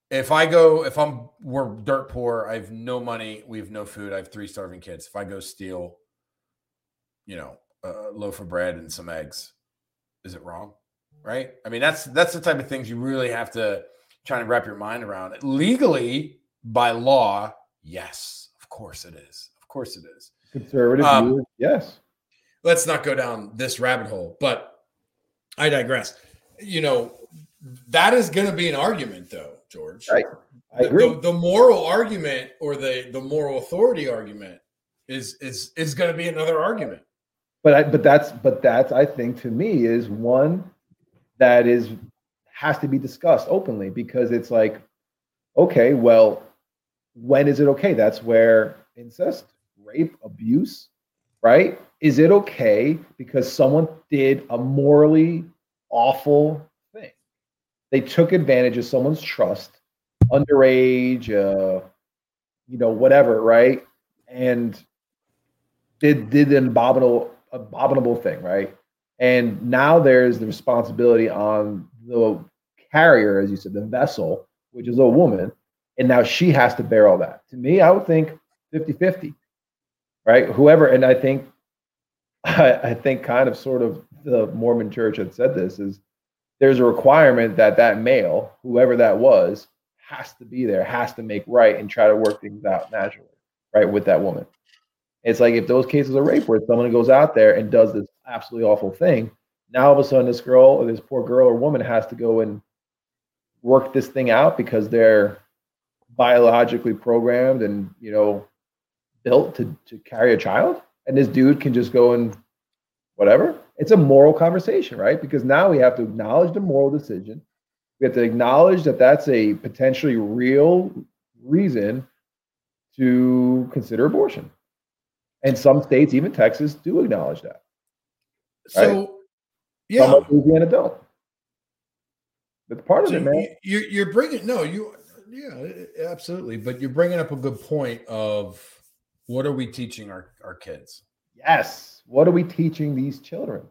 If I go, if I'm we're dirt poor, I have no money, we have no food, I have three starving kids. If I go steal, you know, a loaf of bread and some eggs, is it wrong? Right? I mean, that's that's the type of things you really have to try and wrap your mind around. Legally, by law, yes, of course it is. Of course it is. Conservative Um, yes. Let's not go down this rabbit hole, but I digress. You know, that is going to be an argument, though, George. Right. I The- agree. The, the moral argument or the the moral authority argument is is is going to be another argument. but I, but that's but that's I think to me is one that is has to be discussed openly because it's like, okay, well, when is it okay? That's where incest, rape, abuse, right? Is it okay because someone did a morally awful thing? They took advantage of someone's trust, underage, uh, you know, whatever, right? And did did an abominable abominable thing, right? And now there's the responsibility on the carrier, as you said, the vessel, which is a woman, and now she has to bear all that. To me, I would think 50-50, right? Whoever, and I think I, I think kind of sort of the Mormon church had said this is there's a requirement that that male, whoever that was, has to be there, has to make right and try to work things out naturally, right, with that woman. It's like if those cases are rape where someone goes out there and does this absolutely awful thing, now all of a sudden this girl or this poor girl or woman has to go and work this thing out because they're biologically programmed and you know built to to carry a child and this dude can just go and whatever. It's a moral conversation right? Because now we have to acknowledge the moral decision. We have to acknowledge that that's a potentially real reason to consider abortion. And some states even texas do acknowledge that. So, some yeah, of louisiana don't. That's part of So it man. you- You're, you're bringing no, you yeah, absolutely. But you're bringing up a good point of What are we teaching our, our kids? Yes. What are we teaching these children?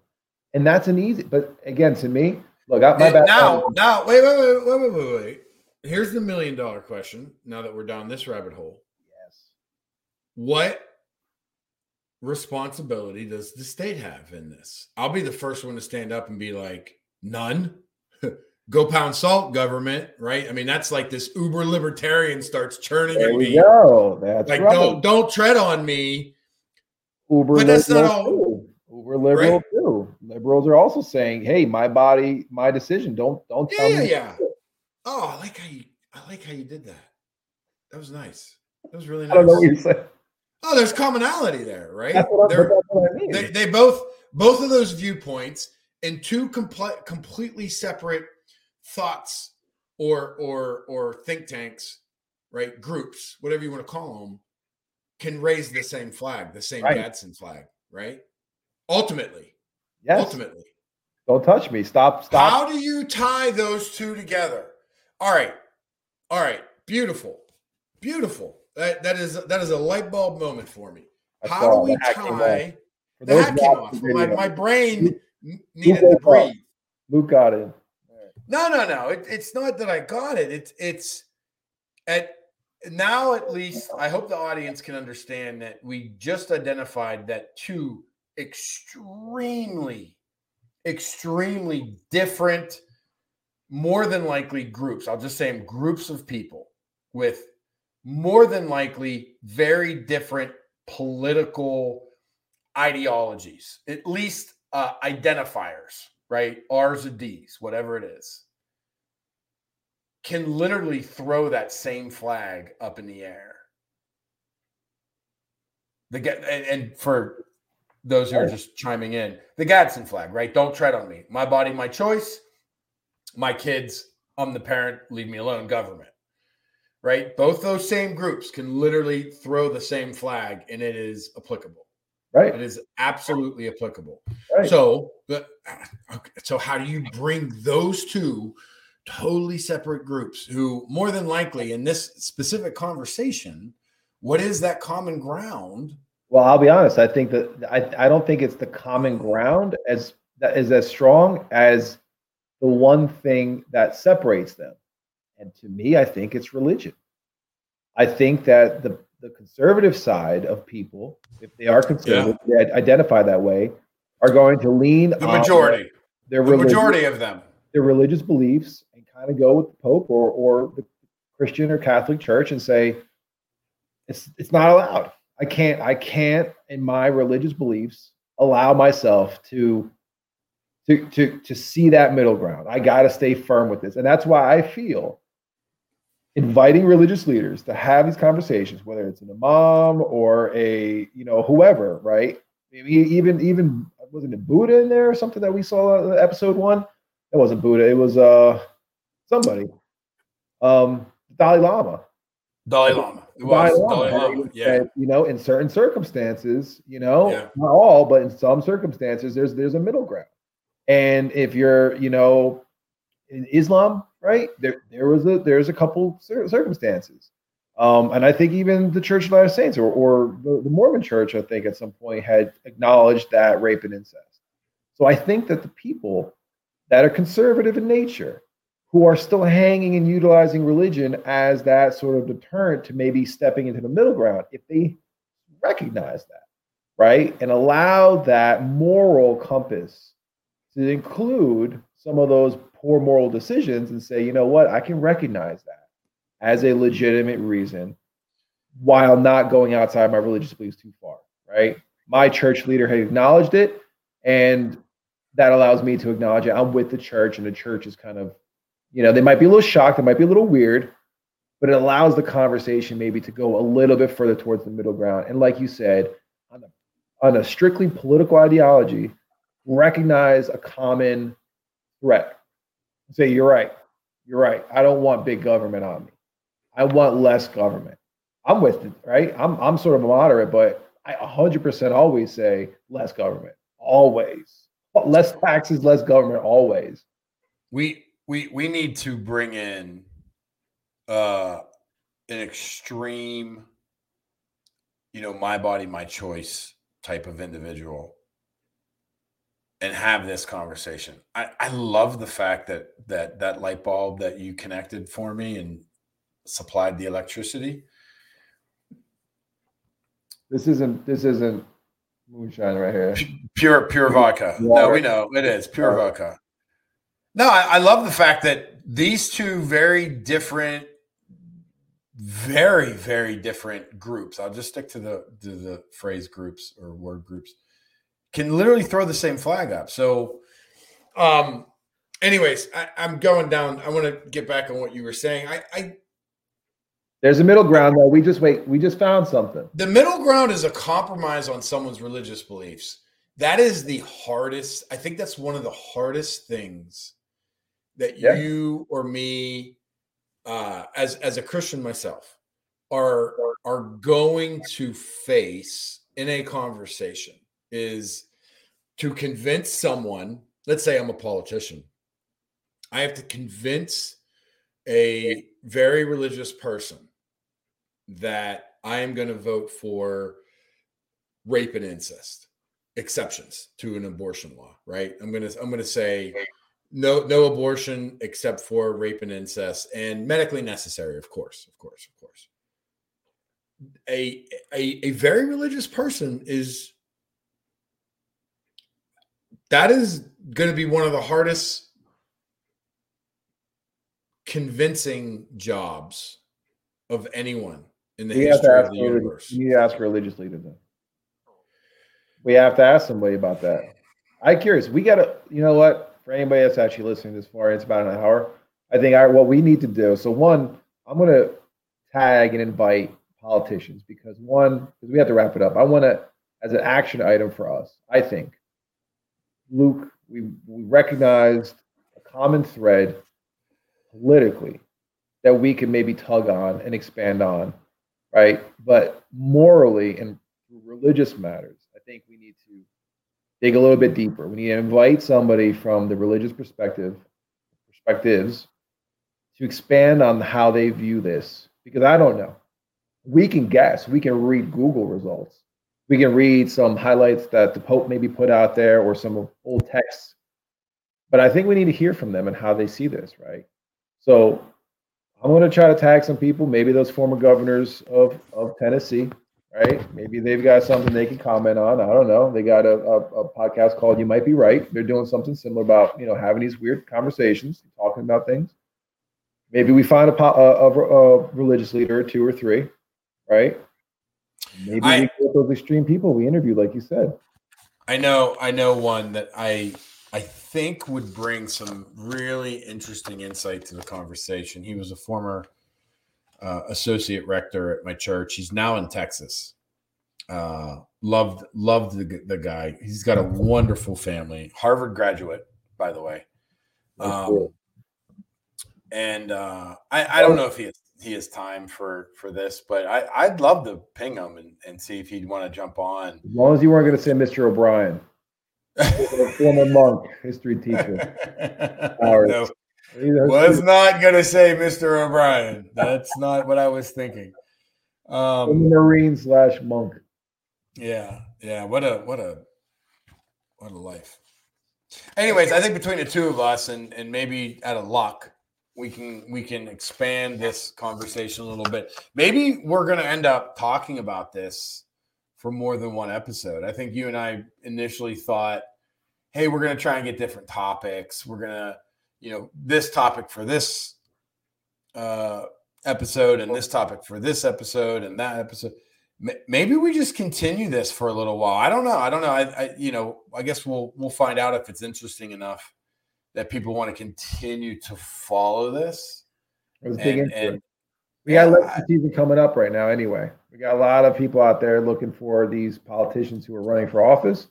And that's an easy, but again, to me, look, I, my bad. now, now, wait, wait, wait, wait, wait, wait, wait. Here's the million dollar question. Now that we're down this rabbit hole, yes. what responsibility does the state have in this? I'll be the first one to stand up and be like, none. Go pound salt, government, right? I mean, that's like this uber libertarian starts churning There at we me. go. That's Like, right. don't don't tread on me. Uber but that's not liberal all- too. Uber liberal Right? too. Liberals are also saying, "Hey, my body, my decision. Don't don't Yeah, tell yeah, me." yeah. Oh, I like how you I like how you did that. That was nice. That was really I don't know what nice. Oh, there's commonality there, right? That's what, I, that's what I mean. they, they both both of those viewpoints in two comple- completely separate thoughts or or or think tanks right groups whatever you want to call them can raise the same flag the same Right. gadsden flag right ultimately yes. ultimately Don't touch me. Stop. Stop. how do you tie those two together all right all right beautiful beautiful that, that is that is a light bulb moment for me I how do we the hat came off. tie For the hat came off my, my brain needed to breathe Luke got it. No, no, no. It, it's not that I got it. It's it's at now at least I hope the audience can understand that we just identified that two extremely, extremely different, more than likely groups. I'll just say them groups of people with more than likely very different political ideologies, at least uh, identifiers, right? R's or D's, whatever it is, can literally throw that same flag up in the air. The and, and for those who are oh. just chiming in, the Gadsden flag, right? Don't tread on me. My body, my choice. My kids, I'm the parent. Leave me alone. Government, right? Both those same groups can literally throw the same flag, and it is applicable. Right. It is absolutely applicable. Right. So, but, uh, so how do you bring those two totally separate groups who, more than likely, in this specific conversation, what is that common ground? Well, I'll be honest. I think that I, I don't think it's the common ground as that is as strong as the one thing that separates them. And to me, I think it's religion. I think that the, the conservative side of people, if they are conservative, yeah. they identify that way, are going to lean the majority. Their the majority of them. Their religious beliefs and kind of go with the Pope or, or the Christian or Catholic Church and say, it's it's not allowed. I can't I can't in my religious beliefs allow myself to to to to see that middle ground. I got to stay firm with this. And that's why I feel inviting religious leaders to have these conversations whether it's an imam or a you know whoever, right? Maybe even even wasn't it Buddha in there or something that we saw in episode 1? It wasn't Buddha. It was uh somebody. Um Dalai Lama. Dalai Lama. Dalai Lama. Dalai Lama. Yeah. you know, in certain circumstances, you know, yeah. not all, but in some circumstances, there's there's a middle ground. And if you're, you know, in Islam, right? There there was a there's a couple circumstances. Um, and I think even the Church of Latter Saints or, or the, the Mormon Church, I think at some point had acknowledged that rape and incest. So I think that the people that are conservative in nature who are still hanging and utilizing religion as that sort of deterrent to maybe stepping into the middle ground, if they recognize that, right, and allow that moral compass to include some of those poor moral decisions and say, you know what, I can recognize that as a legitimate reason while not going outside my religious beliefs too far, right? My church leader had acknowledged it, and that allows me to acknowledge it. I'm with the church, and the church is kind of you know, they might be a little shocked, it might be a little weird, but it allows the conversation maybe to go a little bit further towards the middle ground. And like you said, on a, on a strictly political ideology, recognize a common threat. Say, you're right. You're right. I don't want big government on me. I want less government. I'm with it, right? I'm I'm sort of a moderate, but I 100% always say less government. Always. Less taxes, less government always. We we we need to bring in uh an extreme you know my body my choice type of individual and have this conversation. I i love the fact that that that light bulb that you connected for me and supplied the electricity. This isn't this isn't moonshine right here. Pure pure vodka. No we know it is pure vodka. No, I, I love the fact that these two very different, very very different groups. I'll just stick to the to the phrase groups or word groups can literally throw the same flag up. So, um, anyways, I, am going down. I want to get back on what you were saying. I, I there's a middle ground though. We just wait. We just found something. The middle ground is a compromise on someone's religious beliefs. That is the hardest. I think that's one of the hardest things that yeah. you or me, uh, as as a Christian myself, are are going to face in a conversation is to convince someone. Let's say I'm a politician. I have to convince a very religious person that I am going to vote for rape and incest exceptions to an abortion law, right? I'm going to I'm going to say no no abortion except for rape and incest and medically necessary of course of course of course a a, a very religious person is that is going to be one of the hardest convincing jobs of anyone in the we history of the universe. You need to ask religious leader then. We have to ask somebody about that. I'm curious. We got to, you know what? for anybody that's actually listening this far, it's about an hour. I think I, what we need to do. So one, I'm going to tag and invite politicians because one, because we have to wrap it up. I want to, as an action item for us, I think, Luke, we we recognized a common thread politically that we can maybe tug on and expand on, right? But morally and religious matters, I think we need to dig a little bit deeper. We need to invite somebody from the religious perspective, perspectives, to expand on how they view this. Because I don't know. We can guess. We can read Google results. We can read some highlights that the Pope maybe put out there or some old texts but I think we need to hear from them and how they see this, right? So I'm going to try to tag some people, maybe those former governors of, of Tennessee, right? Maybe they've got something they can comment on. I don't know. They got a, a, a, podcast called You Might Be Right. They're doing something similar about, you know, having these weird conversations, talking about things. Maybe we find a, a, a religious leader, two or three, right? Maybe I, those extreme people we interviewed, like you said. I know, I know one that I I think would bring some really interesting insight to the conversation. He was a former uh, associate rector at my church. He's now in Texas. Uh, loved loved the, the guy. He's got a wonderful family. Harvard graduate, by the way. Um, and uh, I, I don't know if he has, he has time for for this, but I, I'd love to ping him and, and see if he'd want to jump on. As long as you weren't going to say Mr. O'Brien, former monk, history teacher. no, was not going to say Mr. O'Brien. That's not what I was thinking. Um, Marine slash monk. Yeah, yeah. What a what a what a life. Anyways, I think between the two of us and and maybe out of luck, we can we can expand this conversation a little bit. Maybe we're going to end up talking about this for more than one episode. I think you and I initially thought, "Hey, we're going to try and get different topics. We're going to you know this topic for this uh, episode and this topic for this episode and that episode maybe we just continue this for a little while i don't know i don't know I, I, you know i guess we'll we'll find out if it's interesting enough that people want to continue to follow this and, and, we got election season coming up right now anyway we got a lot of people out there looking for these politicians who are running for office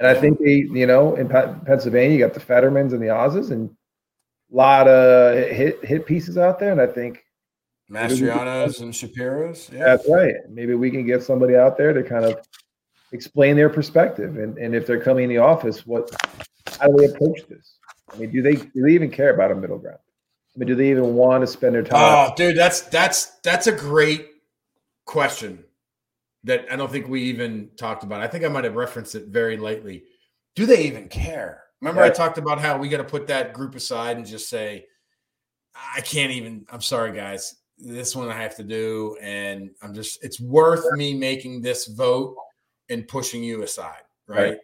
and i think they you know in pennsylvania you got the fettermans and the oz's and a lot of hit hit pieces out there, and I think Mastrianos and Shapiro's. Yeah. That's right. Maybe we can get somebody out there to kind of explain their perspective, and and if they're coming in the office, what how do they approach this? I mean, do they do they even care about a middle ground? I mean, do they even want to spend their time? Oh, dude, that's that's that's a great question that I don't think we even talked about. I think I might have referenced it very lightly. Do they even care? Remember, I talked about how we got to put that group aside and just say, I can't even, I'm sorry, guys. This one I have to do. And I'm just, it's worth me making this vote and pushing you aside. Right?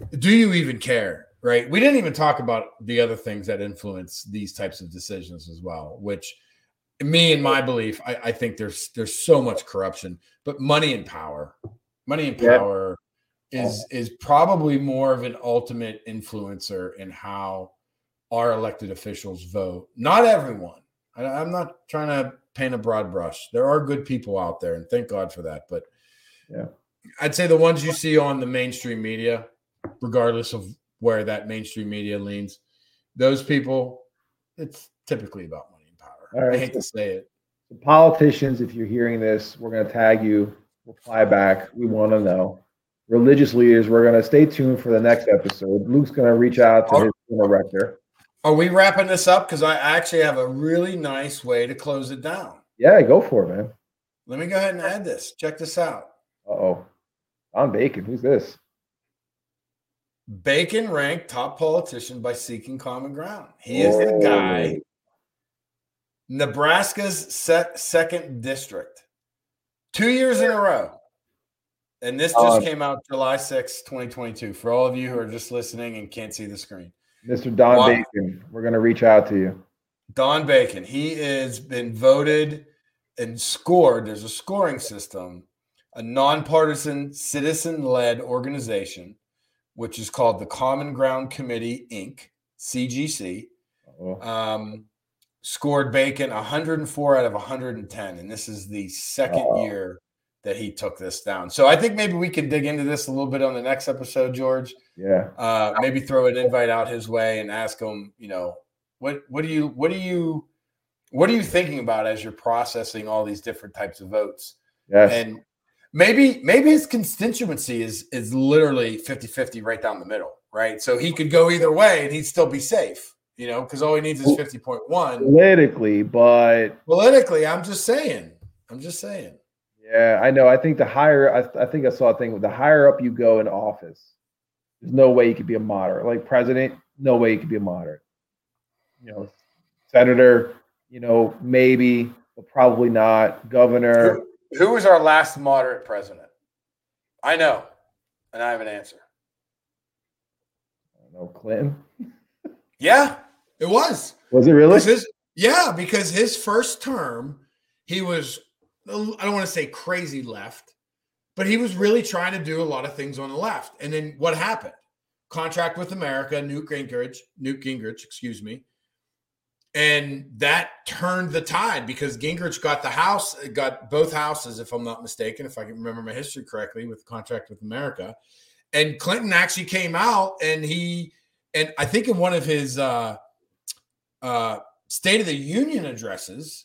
right. Do you even care? Right. We didn't even talk about the other things that influence these types of decisions as well, which me and my belief, I, I think there's there's so much corruption, but money and power, money and power is is probably more of an ultimate influencer in how our elected officials vote. Not everyone. I, I'm not trying to paint a broad brush. There are good people out there, and thank God for that. But yeah, I'd say the ones you see on the mainstream media, regardless of where that mainstream media leans, those people, it's typically about money and power. I hate to say it. The politicians, if you're hearing this, we're going to tag you. Reply back. We want to know religious leaders. We're going to stay tuned for the next episode. Luke's going to reach out to his director. Are we wrapping this up? Because I actually have a really nice way to close it down. Yeah, go for it, man. Let me go ahead and add this. Check this out. oh. Don Bacon. Who's this? Bacon ranked top politician by seeking common ground. He is the guy. Nebraska's set second district. Two years in a row. And this just uh, came out July 6, 2022. For all of you who are just listening and can't see the screen. Mr. Don wow. Bacon, we're going to reach out to you. Don Bacon, he has been voted and scored. There's a scoring system, a nonpartisan, citizen led organization, which is called the Common Ground Committee, Inc., CGC. Oh. Um, scored Bacon 104 out of 110. And this is the second oh. year that he took this down. So I think maybe we can dig into this a little bit on the next episode, George. Yeah. Uh, maybe throw an invite out his way and ask him, you know, what what do you what do you what are you thinking about as you're processing all these different types of votes? Yes. And maybe maybe his constituency is is literally 50-50 right down the middle, right? So he could go either way and he'd still be safe, you know, because all he needs is 50.1. Politically, but politically, I'm just saying. I'm just saying. Yeah, I know. I think the higher, I, I think I saw a thing. The higher up you go in office, there's no way you could be a moderate. Like president, no way you could be a moderate. You know, senator, you know, maybe, but probably not. Governor. Who, who was our last moderate president? I know, and I have an answer. I don't know, Clinton. Yeah, It was. Was it really? 'Cause his- yeah, because his first term, he was, I don't want to say crazy left, but he was really trying to do a lot of things on the left. And then what happened? Contract with America, Newt Gingrich, Newt Gingrich, excuse me. And that turned the tide because Gingrich got the house, got both houses, if I'm not mistaken, if I can remember my history correctly, with the contract with America. And Clinton actually came out and he, and I think in one of his uh, uh, State of the Union addresses,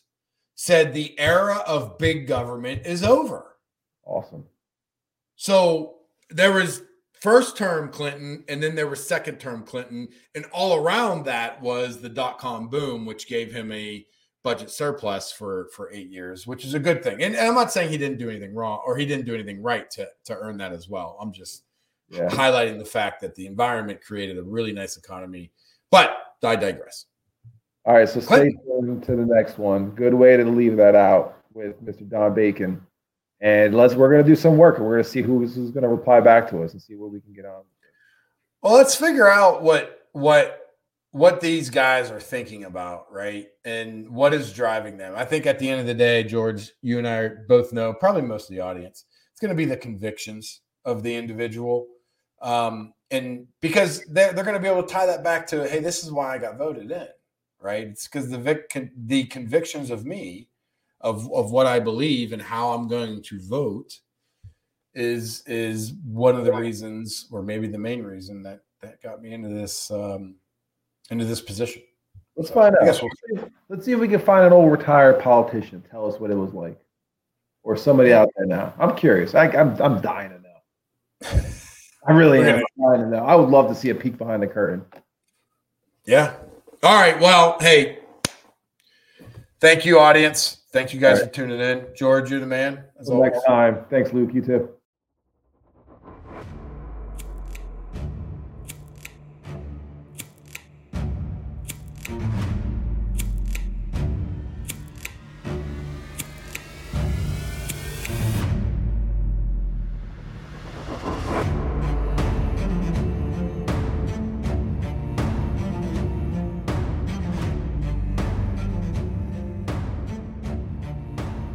said the era of big government is over. awesome. So there was first term Clinton, and then there was second term Clinton, and all around that was the dot com boom, which gave him a budget surplus for for eight years, which is a good thing. And, and I'm not saying he didn't do anything wrong or he didn't do anything right to to earn that as well. I'm just Yeah. highlighting the fact that the environment created a really nice economy. But I digress. All right, so stay tuned to the next one. Good way to leave that out with Mr. Don Bacon. And let's we're gonna do some work and we're gonna see who's who's gonna reply back to us and see what we can get on. Well, let's figure out what what what these guys are thinking about, right? And what is driving them. I think at the end of the day, George, you and I both know, probably most of the audience, it's going to be the convictions of the individual. Um, and because they're, they're going to be able to tie that back to, hey, this is why I got voted in, right? It's because the vic- the convictions of me, of of what I believe and how I'm going to vote, is is one of the reasons, or maybe the main reason that that got me into this um, into this position. Let's find out. we'll Let's see if we can find an old retired politician. Tell us what it was like, or somebody out there now. I'm curious. I, I'm I'm dying to know. I really am dying to know. I would love to see a peek behind the curtain. Yeah. All right. Well, hey, Thank you, audience. Thank you guys All for tuning in. George, you're the man. As Until always. next time. Thanks, Luke. You too.